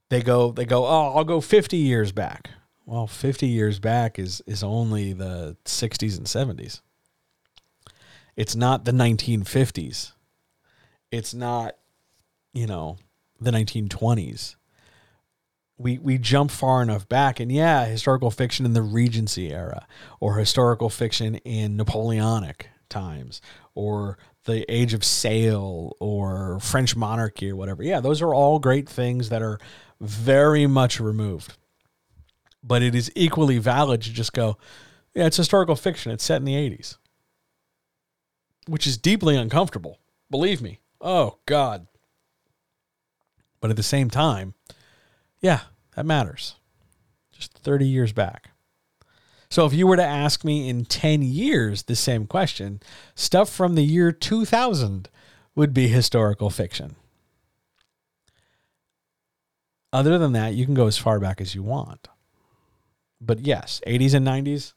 They go, they go, oh, I'll go 50 years back. Well, 50 years back is is only the 60s and 70s. It's not the 1950s. It's not, you know, the 1920s. We we jump far enough back and yeah, historical fiction in the Regency era or historical fiction in Napoleonic times or the age of sail or French monarchy or whatever. Yeah, those are all great things that are very much removed. But it is equally valid to just go, yeah, it's historical fiction. It's set in the 80s, which is deeply uncomfortable. Believe me. Oh, God. But at the same time, yeah, that matters. Just 30 years back. So if you were to ask me in 10 years the same question, stuff from the year 2000 would be historical fiction. Other than that, you can go as far back as you want. But yes, 80s and 90s,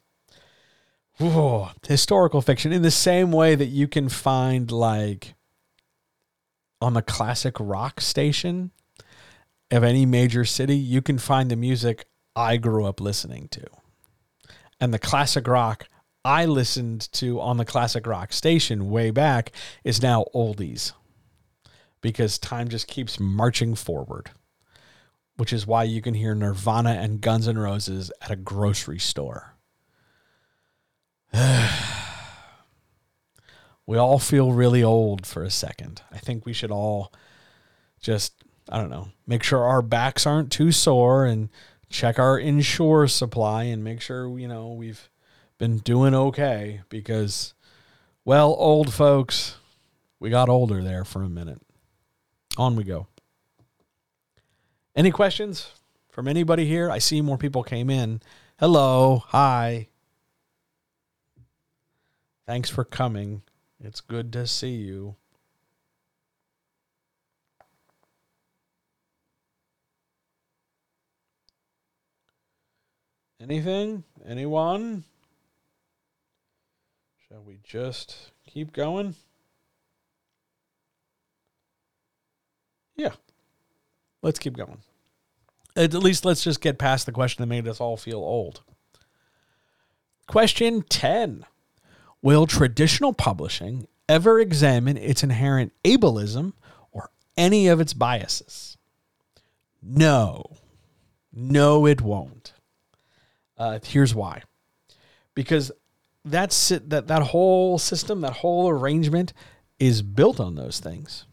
whoa, historical fiction in the same way that you can find like on the classic rock station of any major city, you can find the music I grew up listening to and the classic rock I listened to on the classic rock station way back is now oldies because time just keeps marching forward, which is why you can hear Nirvana and Guns N' Roses at a grocery store. we all feel really old for a second. I think we should all just, I don't know, make sure our backs aren't too sore and check our Ensure supply and make sure you know we've been doing okay because well old folks we got older there for a minute. On we go. Any questions from anybody here? I see more people came in. Hello. Hi. Thanks for coming. It's good to see you Anything? Anyone? Shall we just keep going? Yeah. Let's keep going. At least let's just get past the question that made us all feel old. Question 10 Will traditional publishing ever examine its inherent ableism or any of its biases? No. No, it won't. Uh, here's why. Because that's that that whole system, that whole arrangement is built on those things.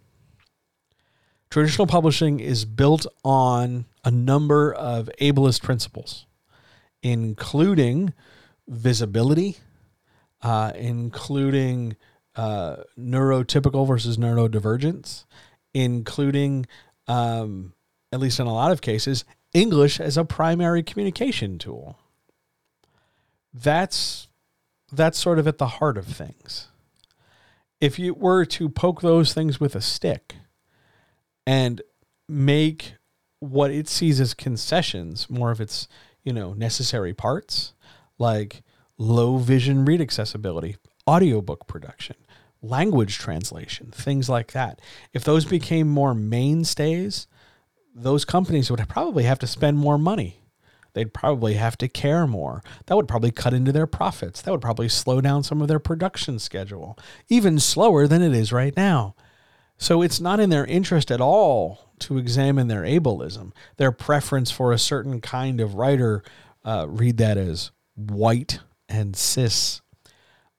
Traditional publishing is built on a number of ableist principles, including visibility, uh, including uh, neurotypical versus neurodivergence, including, um, at least in a lot of cases, English as a primary communication tool. That's that's sort of at the heart of things. If you were to poke those things with a stick and make what it sees as concessions more of its, you know, necessary parts, like low vision read accessibility, audiobook production, language translation, things like that. If those became more mainstays, those companies would probably have to spend more money. They'd probably have to care more. That would probably cut into their profits. That would probably slow down some of their production schedule, even slower than it is right now. So it's not in their interest at all to examine their ableism, their preference for a certain kind of writer. Uh, read that as white and cis.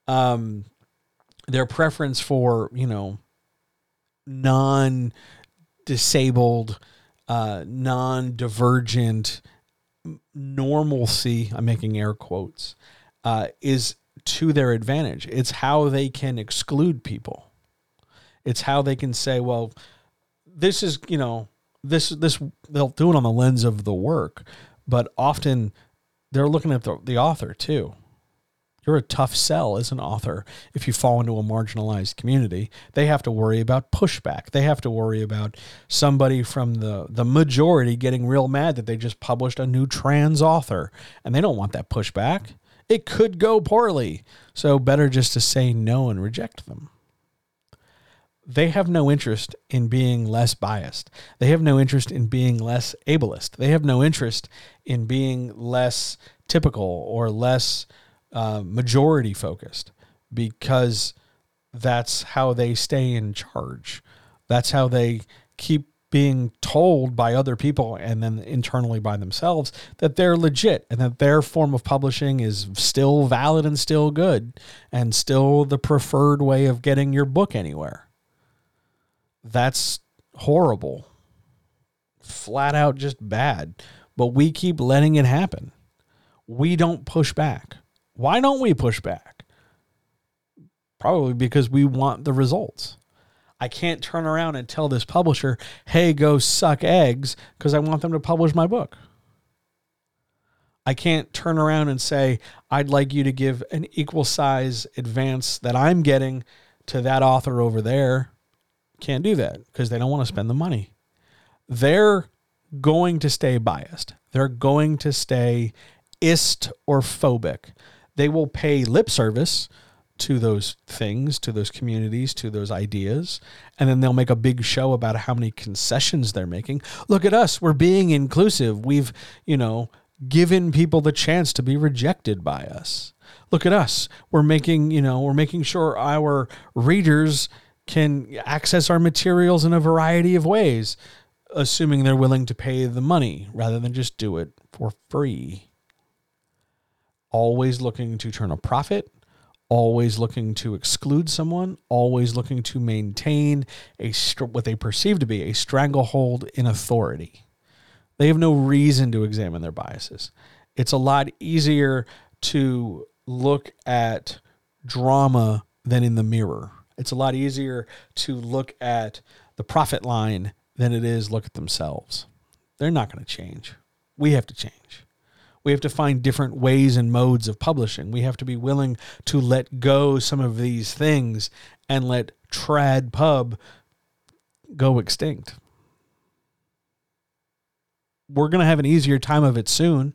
Um, their preference for you know non disabled, uh, non divergent normalcy. I'm making air quotes. Uh, is to their advantage. It's how they can exclude people. It's how they can say, well, this is you know this this they'll do it on the lens of the work, but often they're looking at the, the author too. You're a tough sell as an author if you fall into a marginalized community. They have to worry about pushback. They have to worry about somebody from the, the majority getting real mad that they just published a new trans author, and they don't want that pushback. It could go poorly. So, better just to say no and reject them they have no interest in being less biased. They have no interest in being less ableist. They have no interest in being less typical or less uh, majority focused because that's how they stay in charge. That's how they keep being told by other people and then internally by themselves that they're legit and that their form of publishing is still valid and still good and still the preferred way of getting your book anywhere. That's horrible. Flat out just bad. But we keep letting it happen. We don't push back. Why don't we push back? Probably because we want the results. I can't turn around and tell this publisher, hey, go suck eggs because I want them to publish my book. I can't turn around and say, I'd like you to give an equal size advance that I'm getting to that author over there can't do that because they don't want to spend the money. They're going to stay biased. They're going to stay ist or phobic. They will pay lip service to those things, to those communities, to those ideas, and then they'll make a big show about how many concessions they're making. Look at us, we're being inclusive. We've, you know, given people the chance to be rejected by us. Look at us. We're making, you know, we're making sure our readers can access our materials in a variety of ways, assuming they're willing to pay the money rather than just do it for free. Always looking to turn a profit, always looking to exclude someone, always looking to maintain a what they perceive to be a stranglehold in authority. They have no reason to examine their biases. It's a lot easier to look at drama than in the mirror it's a lot easier to look at the profit line than it is look at themselves. They're not going to change. We have to change. We have to find different ways and modes of publishing. We have to be willing to let go some of these things and let trad pub go extinct. We're going to have an easier time of it soon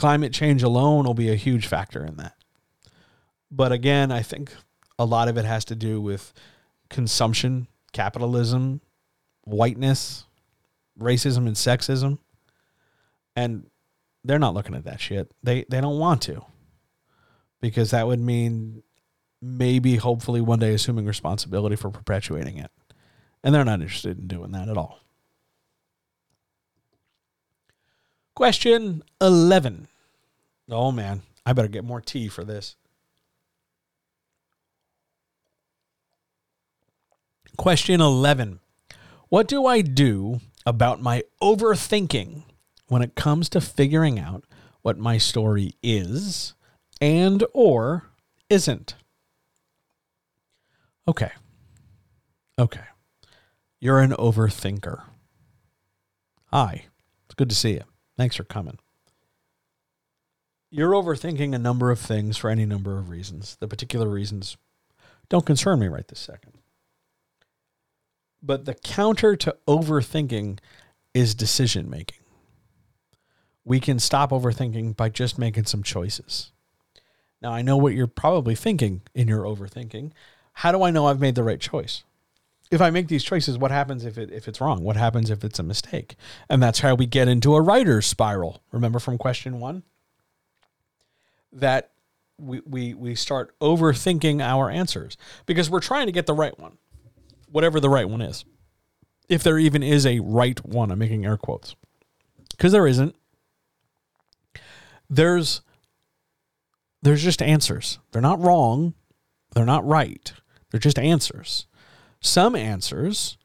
Climate change alone will be a huge factor in that. But again, I think a lot of it has to do with consumption, capitalism, whiteness, racism, and sexism. And they're not looking at that shit. They they don't want to. Because that would mean maybe hopefully one day assuming responsibility for perpetuating it. And they're not interested in doing that at all. Question 11. Oh man, I better get more tea for this. Question 11. What do I do about my overthinking when it comes to figuring out what my story is and or isn't? Okay. Okay. You're an overthinker. Hi. It's good to see you. Thanks for coming. You're overthinking a number of things for any number of reasons. The particular reasons don't concern me right this second. But the counter to overthinking is decision making. We can stop overthinking by just making some choices. Now, I know what you're probably thinking in your overthinking. How do I know I've made the right choice? If I make these choices, what happens if it if it's wrong? What happens if it's a mistake? And that's how we get into a writer's spiral. Remember from question 1? That we, we, we start overthinking our answers because we're trying to get the right one whatever the right one is. If there even is a right one, I'm making air quotes. Because there isn't. There's there's just answers. They're not wrong. They're not right. They're just answers. Some answers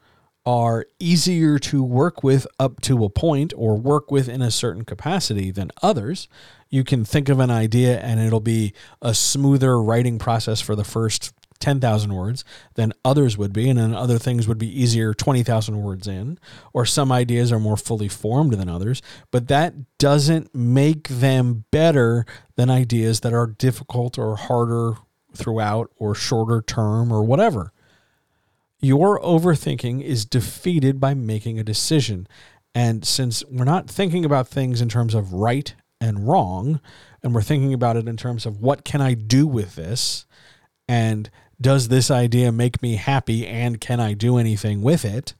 are easier to work with up to a point or work with in a certain capacity than others. You can think of an idea and it'll be a smoother writing process for the first 10,000 words than others would be, and then other things would be easier 20,000 words in, or some ideas are more fully formed than others, but that doesn't make them better than ideas that are difficult or harder throughout or shorter term or whatever. Your overthinking is defeated by making a decision. And since we're not thinking about things in terms of right and wrong, and we're thinking about it in terms of what can I do with this, and does this idea make me happy and can I do anything with it?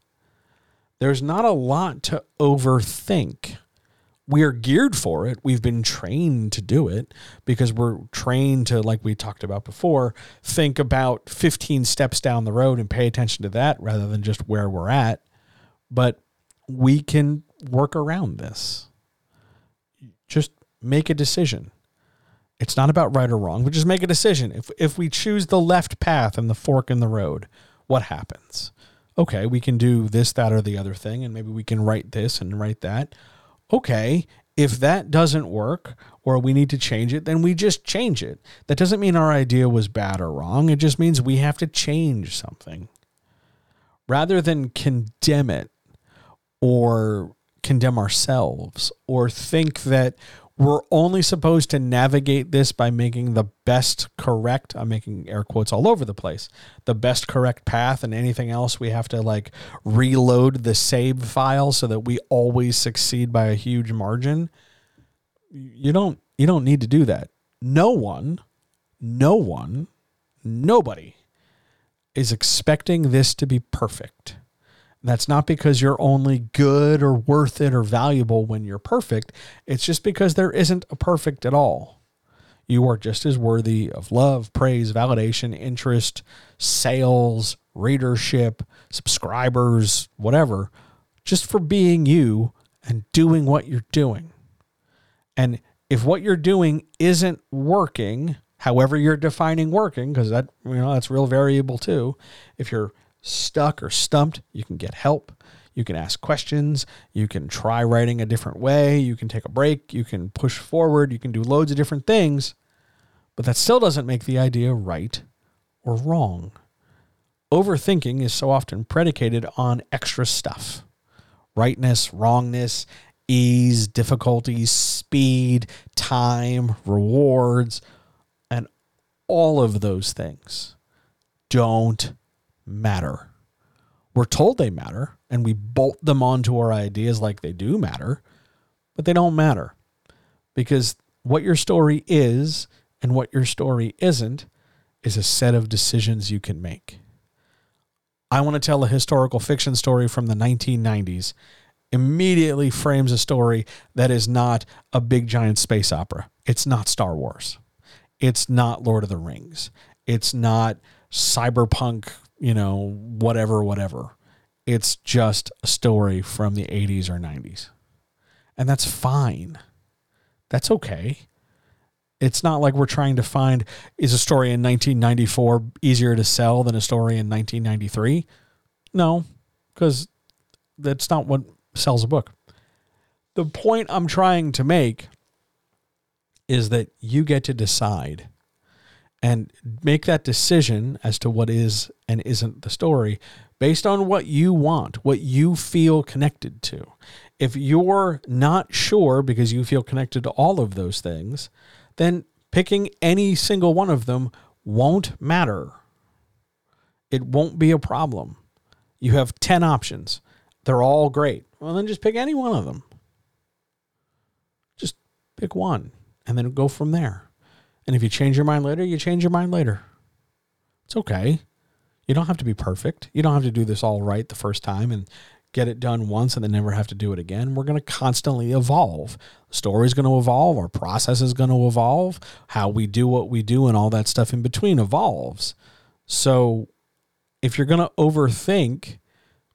There's not a lot to overthink. We're geared for it. We've been trained to do it because we're trained to, like we talked about before, think about 15 steps down the road and pay attention to that rather than just where we're at. But we can work around this. Just make a decision. It's not about right or wrong, but just make a decision. If if we choose the left path and the fork in the road, what happens? Okay, we can do this, that, or the other thing, and maybe we can write this and write that. Okay, if that doesn't work or we need to change it, then we just change it. That doesn't mean our idea was bad or wrong. It just means we have to change something. Rather than condemn it or condemn ourselves or think that we're only supposed to navigate this by making the best correct i'm making air quotes all over the place the best correct path and anything else. We have to like reload the save file so that we always succeed by a huge margin. You don't you don't need to do that. No one no one nobody is expecting this to be perfect that's not because you're only good or worth it or valuable when you're perfect. It's just because there isn't a perfect at all. You are just as worthy of love, praise, validation, interest, sales, readership, subscribers, whatever, just for being you and doing what you're doing. And if what you're doing isn't working, however you're defining working, because that you know that's real variable too. If you're stuck or stumped, you can get help. You can ask questions. You can try writing a different way. You can take a break. You can push forward. You can do loads of different things. But that still doesn't make the idea right or wrong. Overthinking is so often predicated on extra stuff rightness, wrongness, ease, difficulties, speed, time, rewards, and all of those things don't matter. We're told they matter, and we bolt them onto our ideas like they do matter, but they don't matter because what your story is and what your story isn't is a set of decisions you can make. I want to tell a historical fiction story from the 1990s. Immediately frames a story that is not a big giant space opera. It's not Star Wars. It's not Lord of the Rings. It's not cyberpunk, you know, whatever, whatever. It's just a story from the 80s or 90s. And that's fine. That's okay. It's not like we're trying to find is a story in 1994 easier to sell than a story in 1993? No, because that's not what sells a book. The point I'm trying to make is that you get to decide and make that decision as to what is and isn't the story based on what you want, what you feel connected to. If you're not sure because you feel connected to all of those things, then picking any single one of them won't matter. It won't be a problem. You have 10 options. They're all great. Well, then just pick any one of them. Just pick one and then go from there. And if you change your mind later, you change your mind later. It's okay. You don't have to be perfect. You don't have to do this all right the first time and get it done once and then never have to do it again. We're going to constantly evolve. The story is going to evolve. Our process is going to evolve. How we do what we do and all that stuff in between evolves. So if you're going to overthink,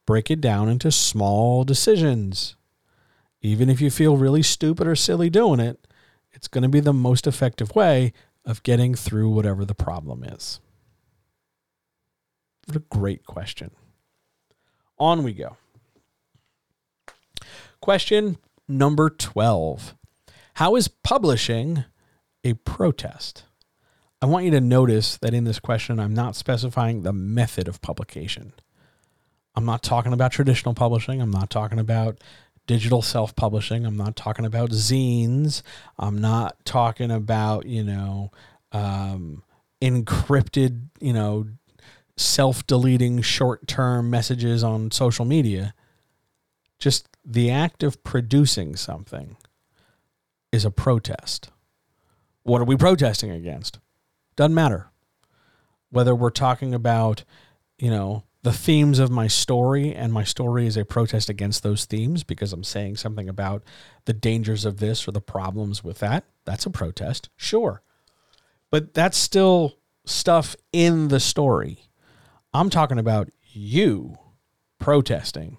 break it down into small decisions. Even if you feel really stupid or silly doing it, it's going to be the most effective way of getting through whatever the problem is. What a great question. On we go. Question number 12 How is publishing a protest? I want you to notice that in this question, I'm not specifying the method of publication. I'm not talking about traditional publishing. I'm not talking about digital self publishing. I'm not talking about zines. I'm not talking about, you know, um, encrypted, you know, self deleting short term messages on social media. Just the act of producing something is a protest. What are we protesting against? Doesn't matter. Whether we're talking about, you know, the themes of my story and my story is a protest against those themes because I'm saying something about the dangers of this or the problems with that, that's a protest. Sure. But that's still stuff in the story. I'm talking about you protesting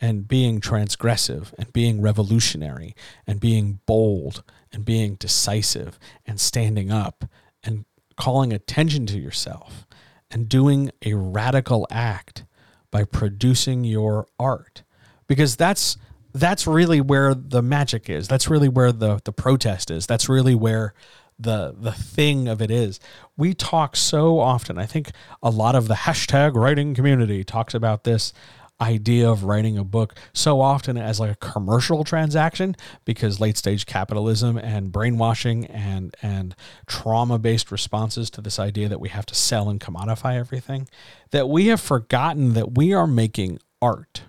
and being transgressive and being revolutionary and being bold and being decisive and standing up and calling attention to yourself and doing a radical act by producing your art. Because that's that's really where the magic is. That's really where the the protest is. That's really where the the thing of it is. We talk so often. I think a lot of the hashtag writing community talks about this idea of writing a book so often as like a commercial transaction because late stage capitalism and brainwashing and and trauma based responses to this idea that we have to sell and commodify everything that we have forgotten that we are making art.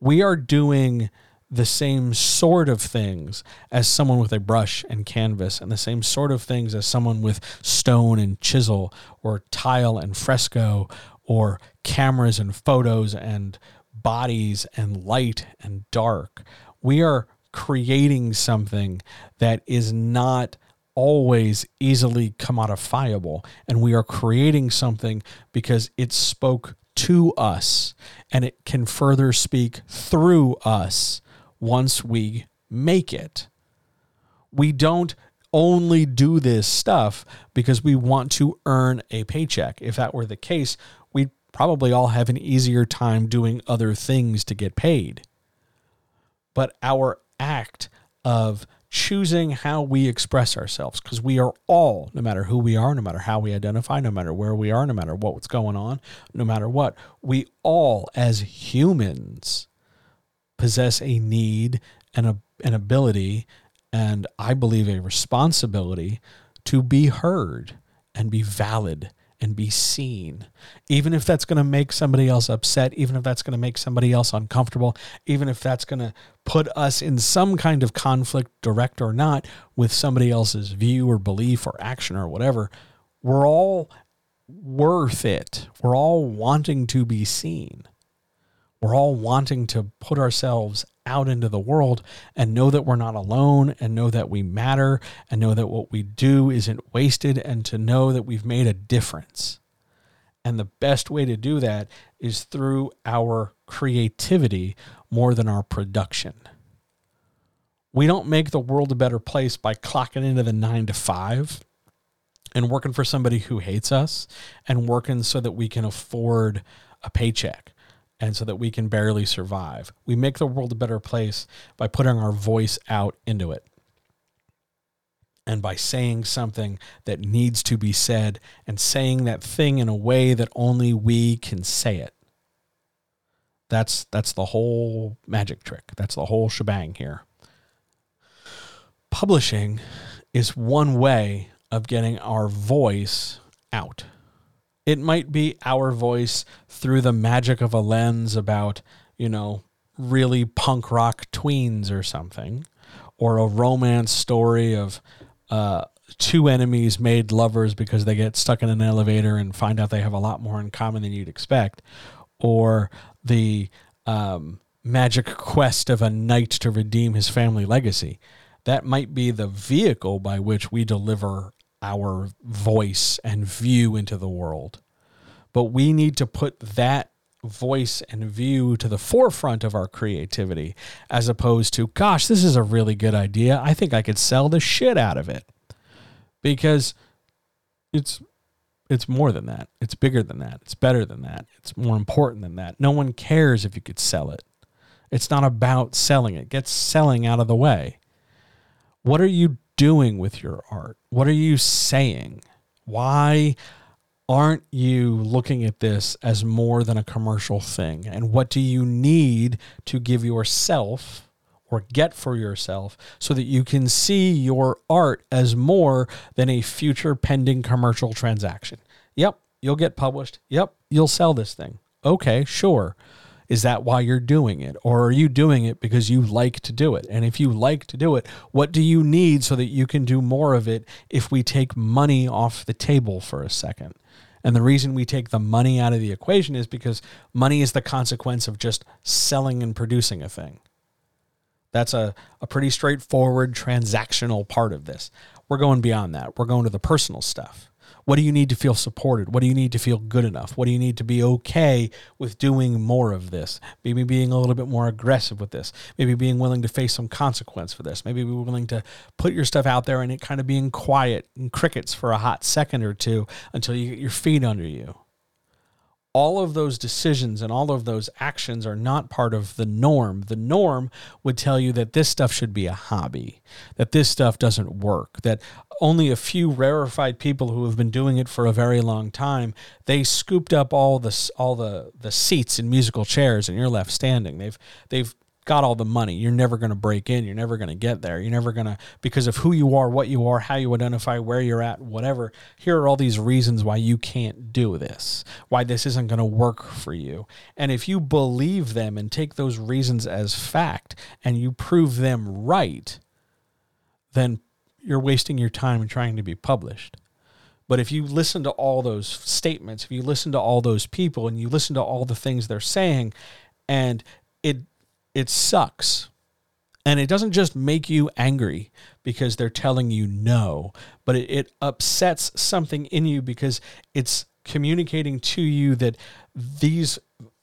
We are doing the same sort of things as someone with a brush and canvas, and the same sort of things as someone with stone and chisel, or tile and fresco, or cameras and photos and bodies and light and dark. We are creating something that is not always easily commodifiable. And we are creating something because it spoke to us and it can further speak through us once we make it. We don't only do this stuff because we want to earn a paycheck. If that were the case, probably all have an easier time doing other things to get paid. But our act of choosing how we express ourselves, because we are all, no matter who we are, no matter how we identify, no matter where we are, no matter what's going on, no matter what, we all, as humans, possess a need and a, an ability, and I believe a responsibility to be heard and be valid and be seen. Even if that's going to make somebody else upset, even if that's going to make somebody else uncomfortable, even if that's going to put us in some kind of conflict, direct or not, with somebody else's view or belief or action or whatever, we're all worth it. We're all wanting to be seen. We're all wanting to put ourselves out into the world and know that we're not alone and know that we matter and know that what we do isn't wasted and to know that we've made a difference. And the best way to do that is through our creativity more than our production. We don't make the world a better place by clocking into the nine to five and working for somebody who hates us and working so that we can afford a paycheck and so that we can barely survive. We make the world a better place by putting our voice out into it and by saying something that needs to be said and saying that thing in a way that only we can say it. That's that's the whole magic trick. That's the whole shebang here. Publishing is one way of getting our voice out. It might be our voice through the magic of a lens about, you know, really punk rock tweens or something, or a romance story of uh, two enemies made lovers because they get stuck in an elevator and find out they have a lot more in common than you'd expect, or the um, magic quest of a knight to redeem his family legacy. That might be the vehicle by which we deliver our voice and view into the world. But we need to put that voice and view to the forefront of our creativity as opposed to, gosh, this is a really good idea. I think I could sell the shit out of it. Because it's it's more than that. It's bigger than that. It's better than that. It's more important than that. No one cares if you could sell it. It's not about selling it. Get selling out of the way. What are you doing with your art? What are you saying? Why aren't you looking at this as more than a commercial thing? And what do you need to give yourself or get for yourself so that you can see your art as more than a future pending commercial transaction? Yep, you'll get published. Yep, you'll sell this thing. Okay, sure. Is that why you're doing it? Or are you doing it because you like to do it? And if you like to do it, what do you need so that you can do more of it if we take money off the table for a second? And the reason we take the money out of the equation is because money is the consequence of just selling and producing a thing. That's a, a pretty straightforward transactional part of this. We're going beyond that. We're going to the personal stuff. What do you need to feel supported? What do you need to feel good enough? What do you need to be okay with doing more of this? Maybe being a little bit more aggressive with this. Maybe being willing to face some consequence for this. Maybe be willing to put your stuff out there and it kind of being quiet and crickets for a hot second or two until you get your feet under you all of those decisions and all of those actions are not part of the norm. The norm would tell you that this stuff should be a hobby, that this stuff doesn't work, that only a few rarefied people who have been doing it for a very long time, they scooped up all the all the the seats in musical chairs and you're left standing. They've they've got all the money. You're never going to break in. You're never going to get there. You're never going to, because of who you are, what you are, how you identify, where you're at, whatever. Here are all these reasons why you can't do this, why this isn't going to work for you. And if you believe them and take those reasons as fact and you prove them right, then you're wasting your time trying to be published. But if you listen to all those statements, if you listen to all those people and you listen to all the things they're saying, and it it sucks. And it doesn't just make you angry because they're telling you no, but it, it upsets something in you because it's communicating to you that these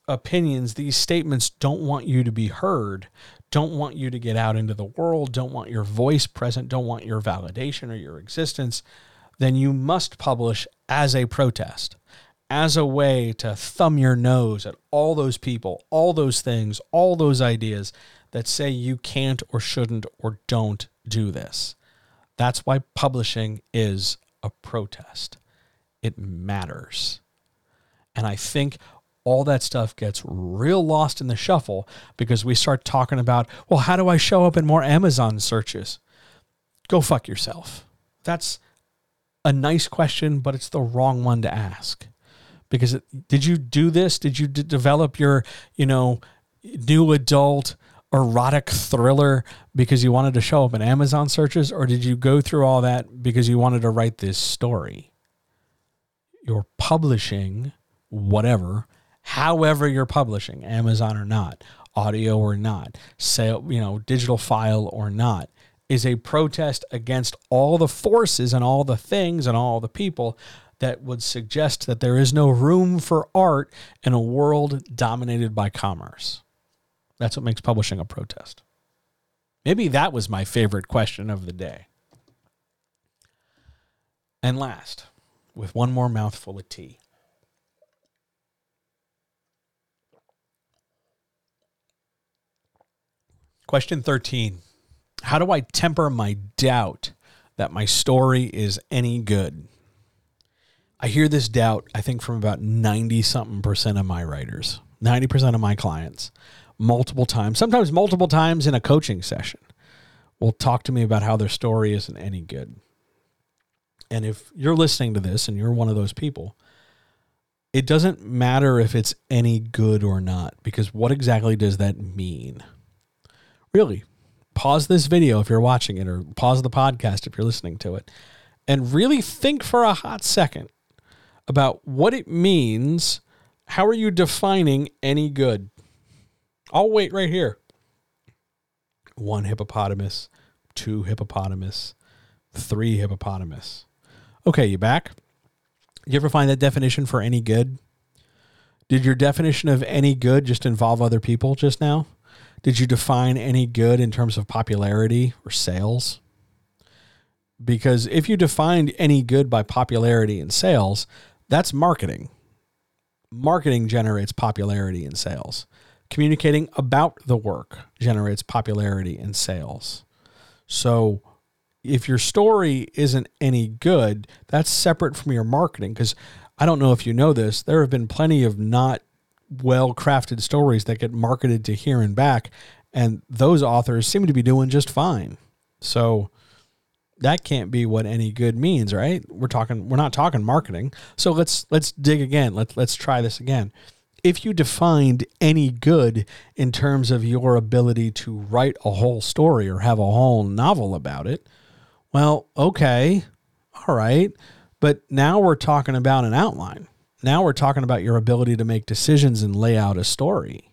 opinions, these statements don't want you to be heard, don't want you to get out into the world, don't want your voice present, don't want your validation or your existence, then you must publish as a protest as a way to thumb your nose at all those people, all those things, all those ideas that say you can't or shouldn't or don't do this. That's why publishing is a protest. It matters. And I think all that stuff gets real lost in the shuffle because we start talking about, well, how do I show up in more Amazon searches? Go fuck yourself. That's a nice question, but it's the wrong one to ask. Because it, did you do this? Did you d- develop your, you know, new adult erotic thriller because you wanted to show up in Amazon searches, or did you go through all that because you wanted to write this story? You're publishing whatever, however you're publishing, Amazon or not, audio or not, sale, you know, digital file or not, is a protest against all the forces and all the things and all the people that would suggest that there is no room for art in a world dominated by commerce. That's what makes publishing a protest. Maybe that was my favorite question of the day. And last, with one more mouthful of tea. Question 13 How do I temper my doubt that my story is any good? I hear this doubt, I think, from about 90 something percent of my writers, 90% of my clients, multiple times, sometimes multiple times in a coaching session, will talk to me about how their story isn't any good. And if you're listening to this and you're one of those people, it doesn't matter if it's any good or not, because what exactly does that mean? Really, pause this video if you're watching it, or pause the podcast if you're listening to it, and really think for a hot second about what it means. How are you defining any good? I'll wait right here. One hippopotamus, two hippopotamus, three hippopotamus. Okay, you back? You ever find that definition for any good? Did your definition of any good just involve other people just now? Did you define any good in terms of popularity or sales? Because if you defined any good by popularity and sales, that's marketing. Marketing generates popularity and sales. Communicating about the work generates popularity and sales. So if your story isn't any good, that's separate from your marketing. Because I don't know if you know this, there have been plenty of not well crafted stories that get marketed to here and back, and those authors seem to be doing just fine. So that can't be what any good means, right? We're talking we're not talking marketing. So let's let's dig again. Let's let's try this again. If you defined any good in terms of your ability to write a whole story or have a whole novel about it, well, okay. All right. But now we're talking about an outline. Now we're talking about your ability to make decisions and lay out a story.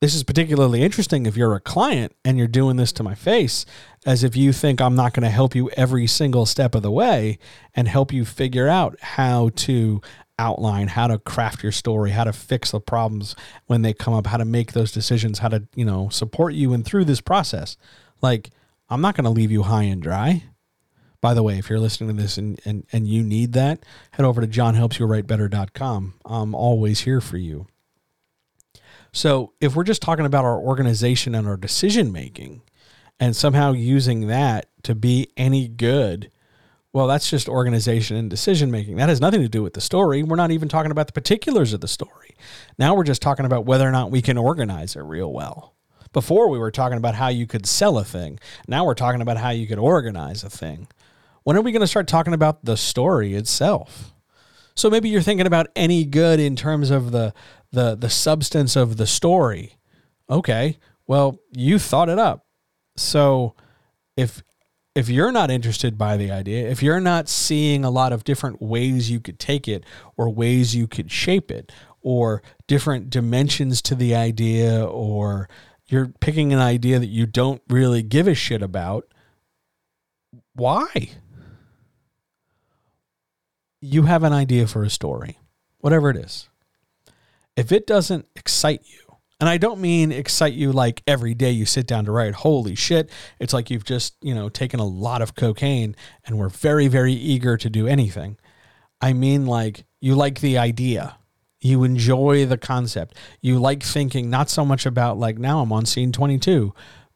This is particularly interesting if you're a client and you're doing this to my face, as if you think I'm not going to help you every single step of the way and help you figure out how to outline, how to craft your story, how to fix the problems when they come up, how to make those decisions, how to, you know, support you and through this process. Like, I'm not going to leave you high and dry. By the way, if you're listening to this and, and, and you need that, head over to johnhelpsyouwritebetter.com. I'm always here for you. So if we're just talking about our organization and our decision making and somehow using that to be any good, well, that's just organization and decision making. That has nothing to do with the story. We're not even talking about the particulars of the story. Now we're just talking about whether or not we can organize it real well. Before we were talking about how you could sell a thing. Now we're talking about how you could organize a thing. When are we going to start talking about the story itself? So maybe you're thinking about any good in terms of the the the substance of the story. Okay. Well, you thought it up. So if if you're not interested by the idea, if you're not seeing a lot of different ways you could take it or ways you could shape it or different dimensions to the idea or you're picking an idea that you don't really give a shit about, why? You have an idea for a story, whatever it is. If it doesn't excite you, and I don't mean excite you like every day you sit down to write, holy shit, it's like you've just, you know, taken a lot of cocaine and we're very, very eager to do anything. I mean like you like the idea you enjoy the concept. You like thinking not so much about like now I'm on scene 22,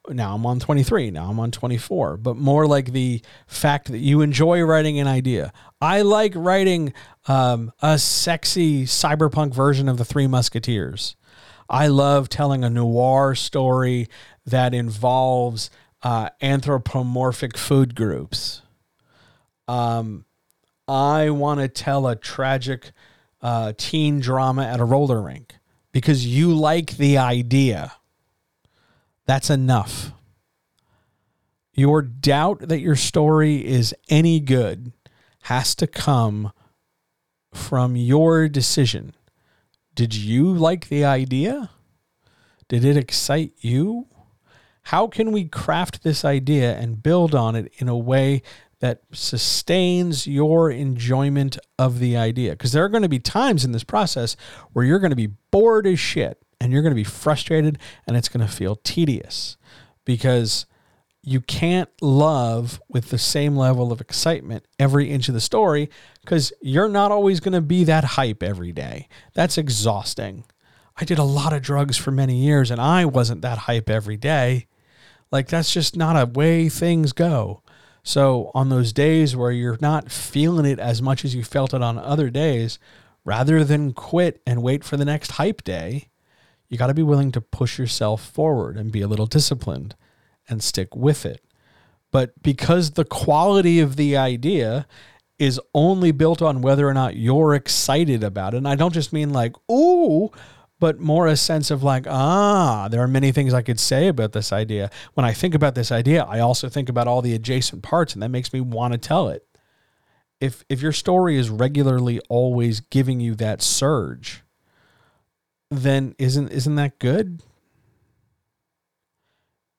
now I'm on 23, now I'm on 24, but more like the fact that you enjoy writing an idea. I like writing um, a sexy cyberpunk version of the Three Musketeers. I love telling a noir story that involves uh, anthropomorphic food groups. Um, I want to tell a tragic uh, teen drama at a roller rink because you like the idea. That's enough. Your doubt that your story is any good has to come from your decision. Did you like the idea? Did it excite you? How can we craft this idea and build on it in a way that sustains your enjoyment of the idea? Because there are going to be times in this process where you're going to be bored as shit and you're going to be frustrated and it's going to feel tedious because you can't love with the same level of excitement every inch of the story because you're not always going to be that hype every day. That's exhausting. I did a lot of drugs for many years and I wasn't that hype every day. Like, that's just not a way things go. So, on those days where you're not feeling it as much as you felt it on other days, rather than quit and wait for the next hype day, you got to be willing to push yourself forward and be a little disciplined and stick with it. But because the quality of the idea is only built on whether or not you're excited about it, and I don't just mean like, ooh, but more a sense of like, ah, there are many things I could say about this idea. When I think about this idea, I also think about all the adjacent parts, and that makes me want to tell it. If if your story is regularly always giving you that surge, then isn't isn't that good?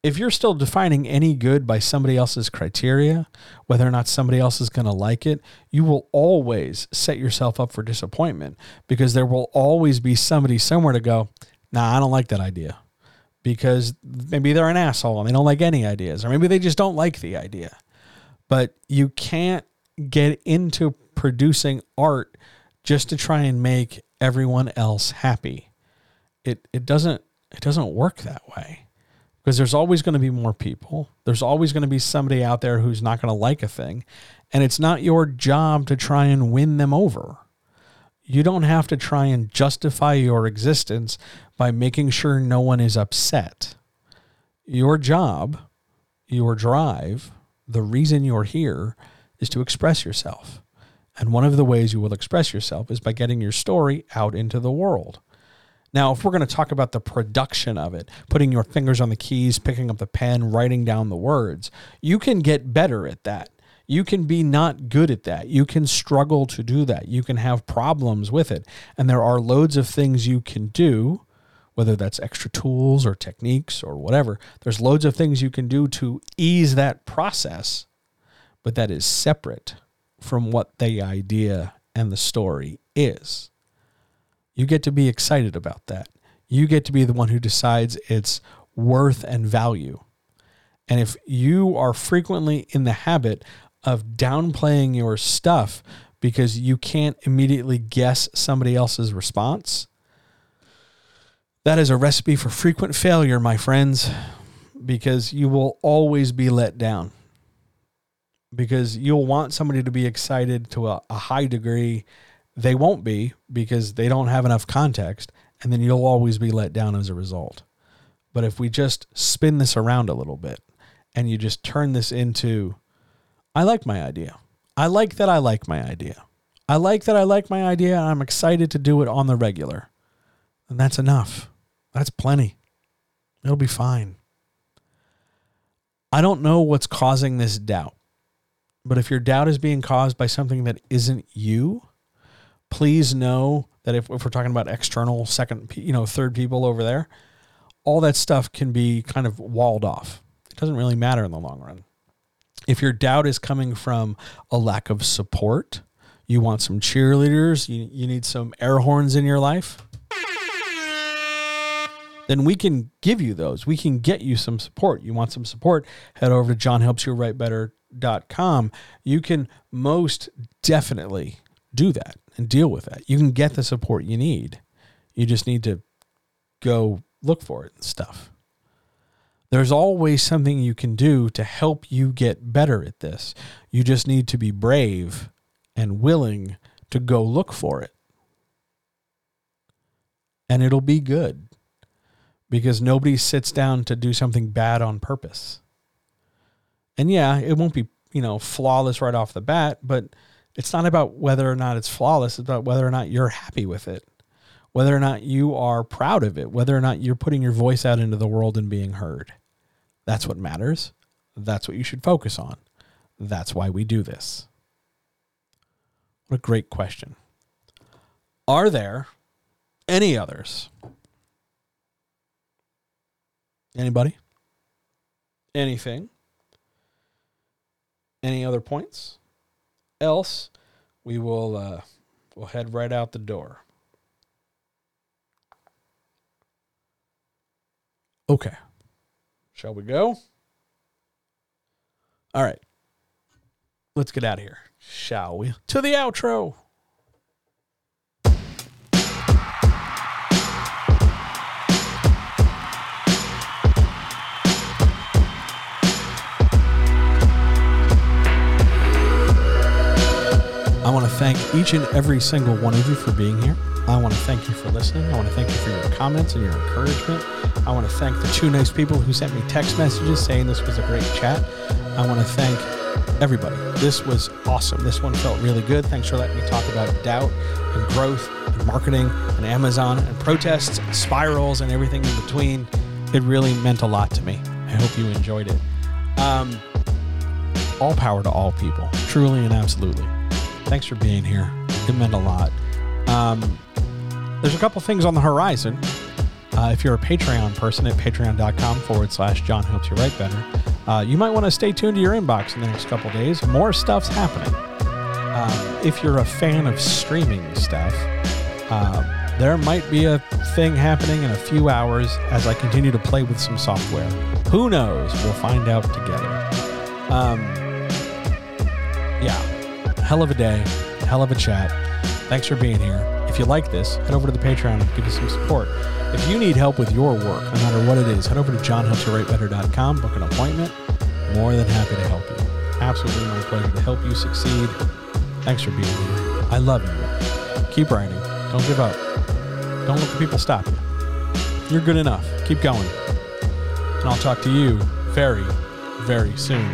If you're still defining any good by somebody else's criteria, whether or not somebody else is going to like it, you will always set yourself up for disappointment because there will always be somebody somewhere to go, nah, I don't like that idea. Because maybe they're an asshole and they don't like any ideas, or maybe they just don't like the idea. But you can't get into producing art just to try and make everyone else happy. It it doesn't it doesn't work that way because there's always going to be more people. There's always going to be somebody out there who's not going to like a thing. And it's not your job to try and win them over. You don't have to try and justify your existence by making sure no one is upset. Your job, your drive, the reason you're here is to express yourself. And one of the ways you will express yourself is by getting your story out into the world. Now, if we're going to talk about the production of it, putting your fingers on the keys, picking up the pen, writing down the words, you can get better at that. You can be not good at that. You can struggle to do that. You can have problems with it. And there are loads of things you can do, whether that's extra tools or techniques or whatever. There's loads of things you can do to ease that process, but that is separate from what the idea and the story is. You get to be excited about that. You get to be the one who decides its worth and value. And if you are frequently in the habit of downplaying your stuff because you can't immediately guess somebody else's response, that is a recipe for frequent failure, my friends, because you will always be let down. Because you'll want somebody to be excited to a, a high degree they won't be because they don't have enough context, and then you'll always be let down as a result. But if we just spin this around a little bit and you just turn this into, I like my idea. I like that I like my idea. I like that I like my idea. I'm excited to do it on the regular. And that's enough. That's plenty. It'll be fine. I don't know what's causing this doubt, but if your doubt is being caused by something that isn't you, please know that if, if we're talking about external second, you know, third people over there, all that stuff can be kind of walled off. It doesn't really matter in the long run. If your doubt is coming from a lack of support, you want some cheerleaders, you, you need some air horns in your life, then we can give you those. We can get you some support. You want some support, head over to johnhelpsyouwritebetter.com. You can most definitely do that and deal with that. You can get the support you need. You just need to go look for it and stuff. There's always something you can do to help you get better at this. You just need to be brave and willing to go look for it. And it'll be good because nobody sits down to do something bad on purpose. And yeah, it won't be, you know, flawless right off the bat, but It's not about whether or not it's flawless, it's about whether or not you're happy with it, whether or not you are proud of it, whether or not you're putting your voice out into the world and being heard. That's what matters. That's what you should focus on. That's why we do this. What a great question. Are there any others? Anybody? Anything? Any other points? Else, we will uh, we'll head right out the door. Okay. Shall we go? All right. Let's get out of here, shall we? To the outro. Thank each and every single one of you for being here. I want to thank you for listening. I want to thank you for your comments and your encouragement. I want to thank the two nice people who sent me text messages saying this was a great chat. I want to thank everybody. This was awesome. This one felt really good. Thanks for letting me talk about doubt and growth and marketing and Amazon and protests and spirals and everything in between. It really meant a lot to me. I hope you enjoyed it. Um, all power to all people, truly and absolutely. Thanks for being here. It meant a lot. Um, there's a couple things on the horizon. Uh, if you're a Patreon person at patreon.com forward slash John helps you write better, uh, you might want to stay tuned to your inbox in the next couple days. More stuff's happening. Um, if you're a fan of streaming stuff, uh, there might be a thing happening in a few hours as I continue to play with some software. Who knows? We'll find out together. Um, yeah, hell of a day, hell of a chat. Thanks for being here. If you like this, head over to the Patreon and give us some support. If you need help with your work, no matter what it is, head over to johnhelpsyouwritebetter.com, book an appointment. More than happy to help you. Absolutely my pleasure to help you succeed. Thanks for being here. I love you. Keep writing. Don't give up. Don't let the people stop you. You're good enough. Keep going. And I'll talk to you very, very soon.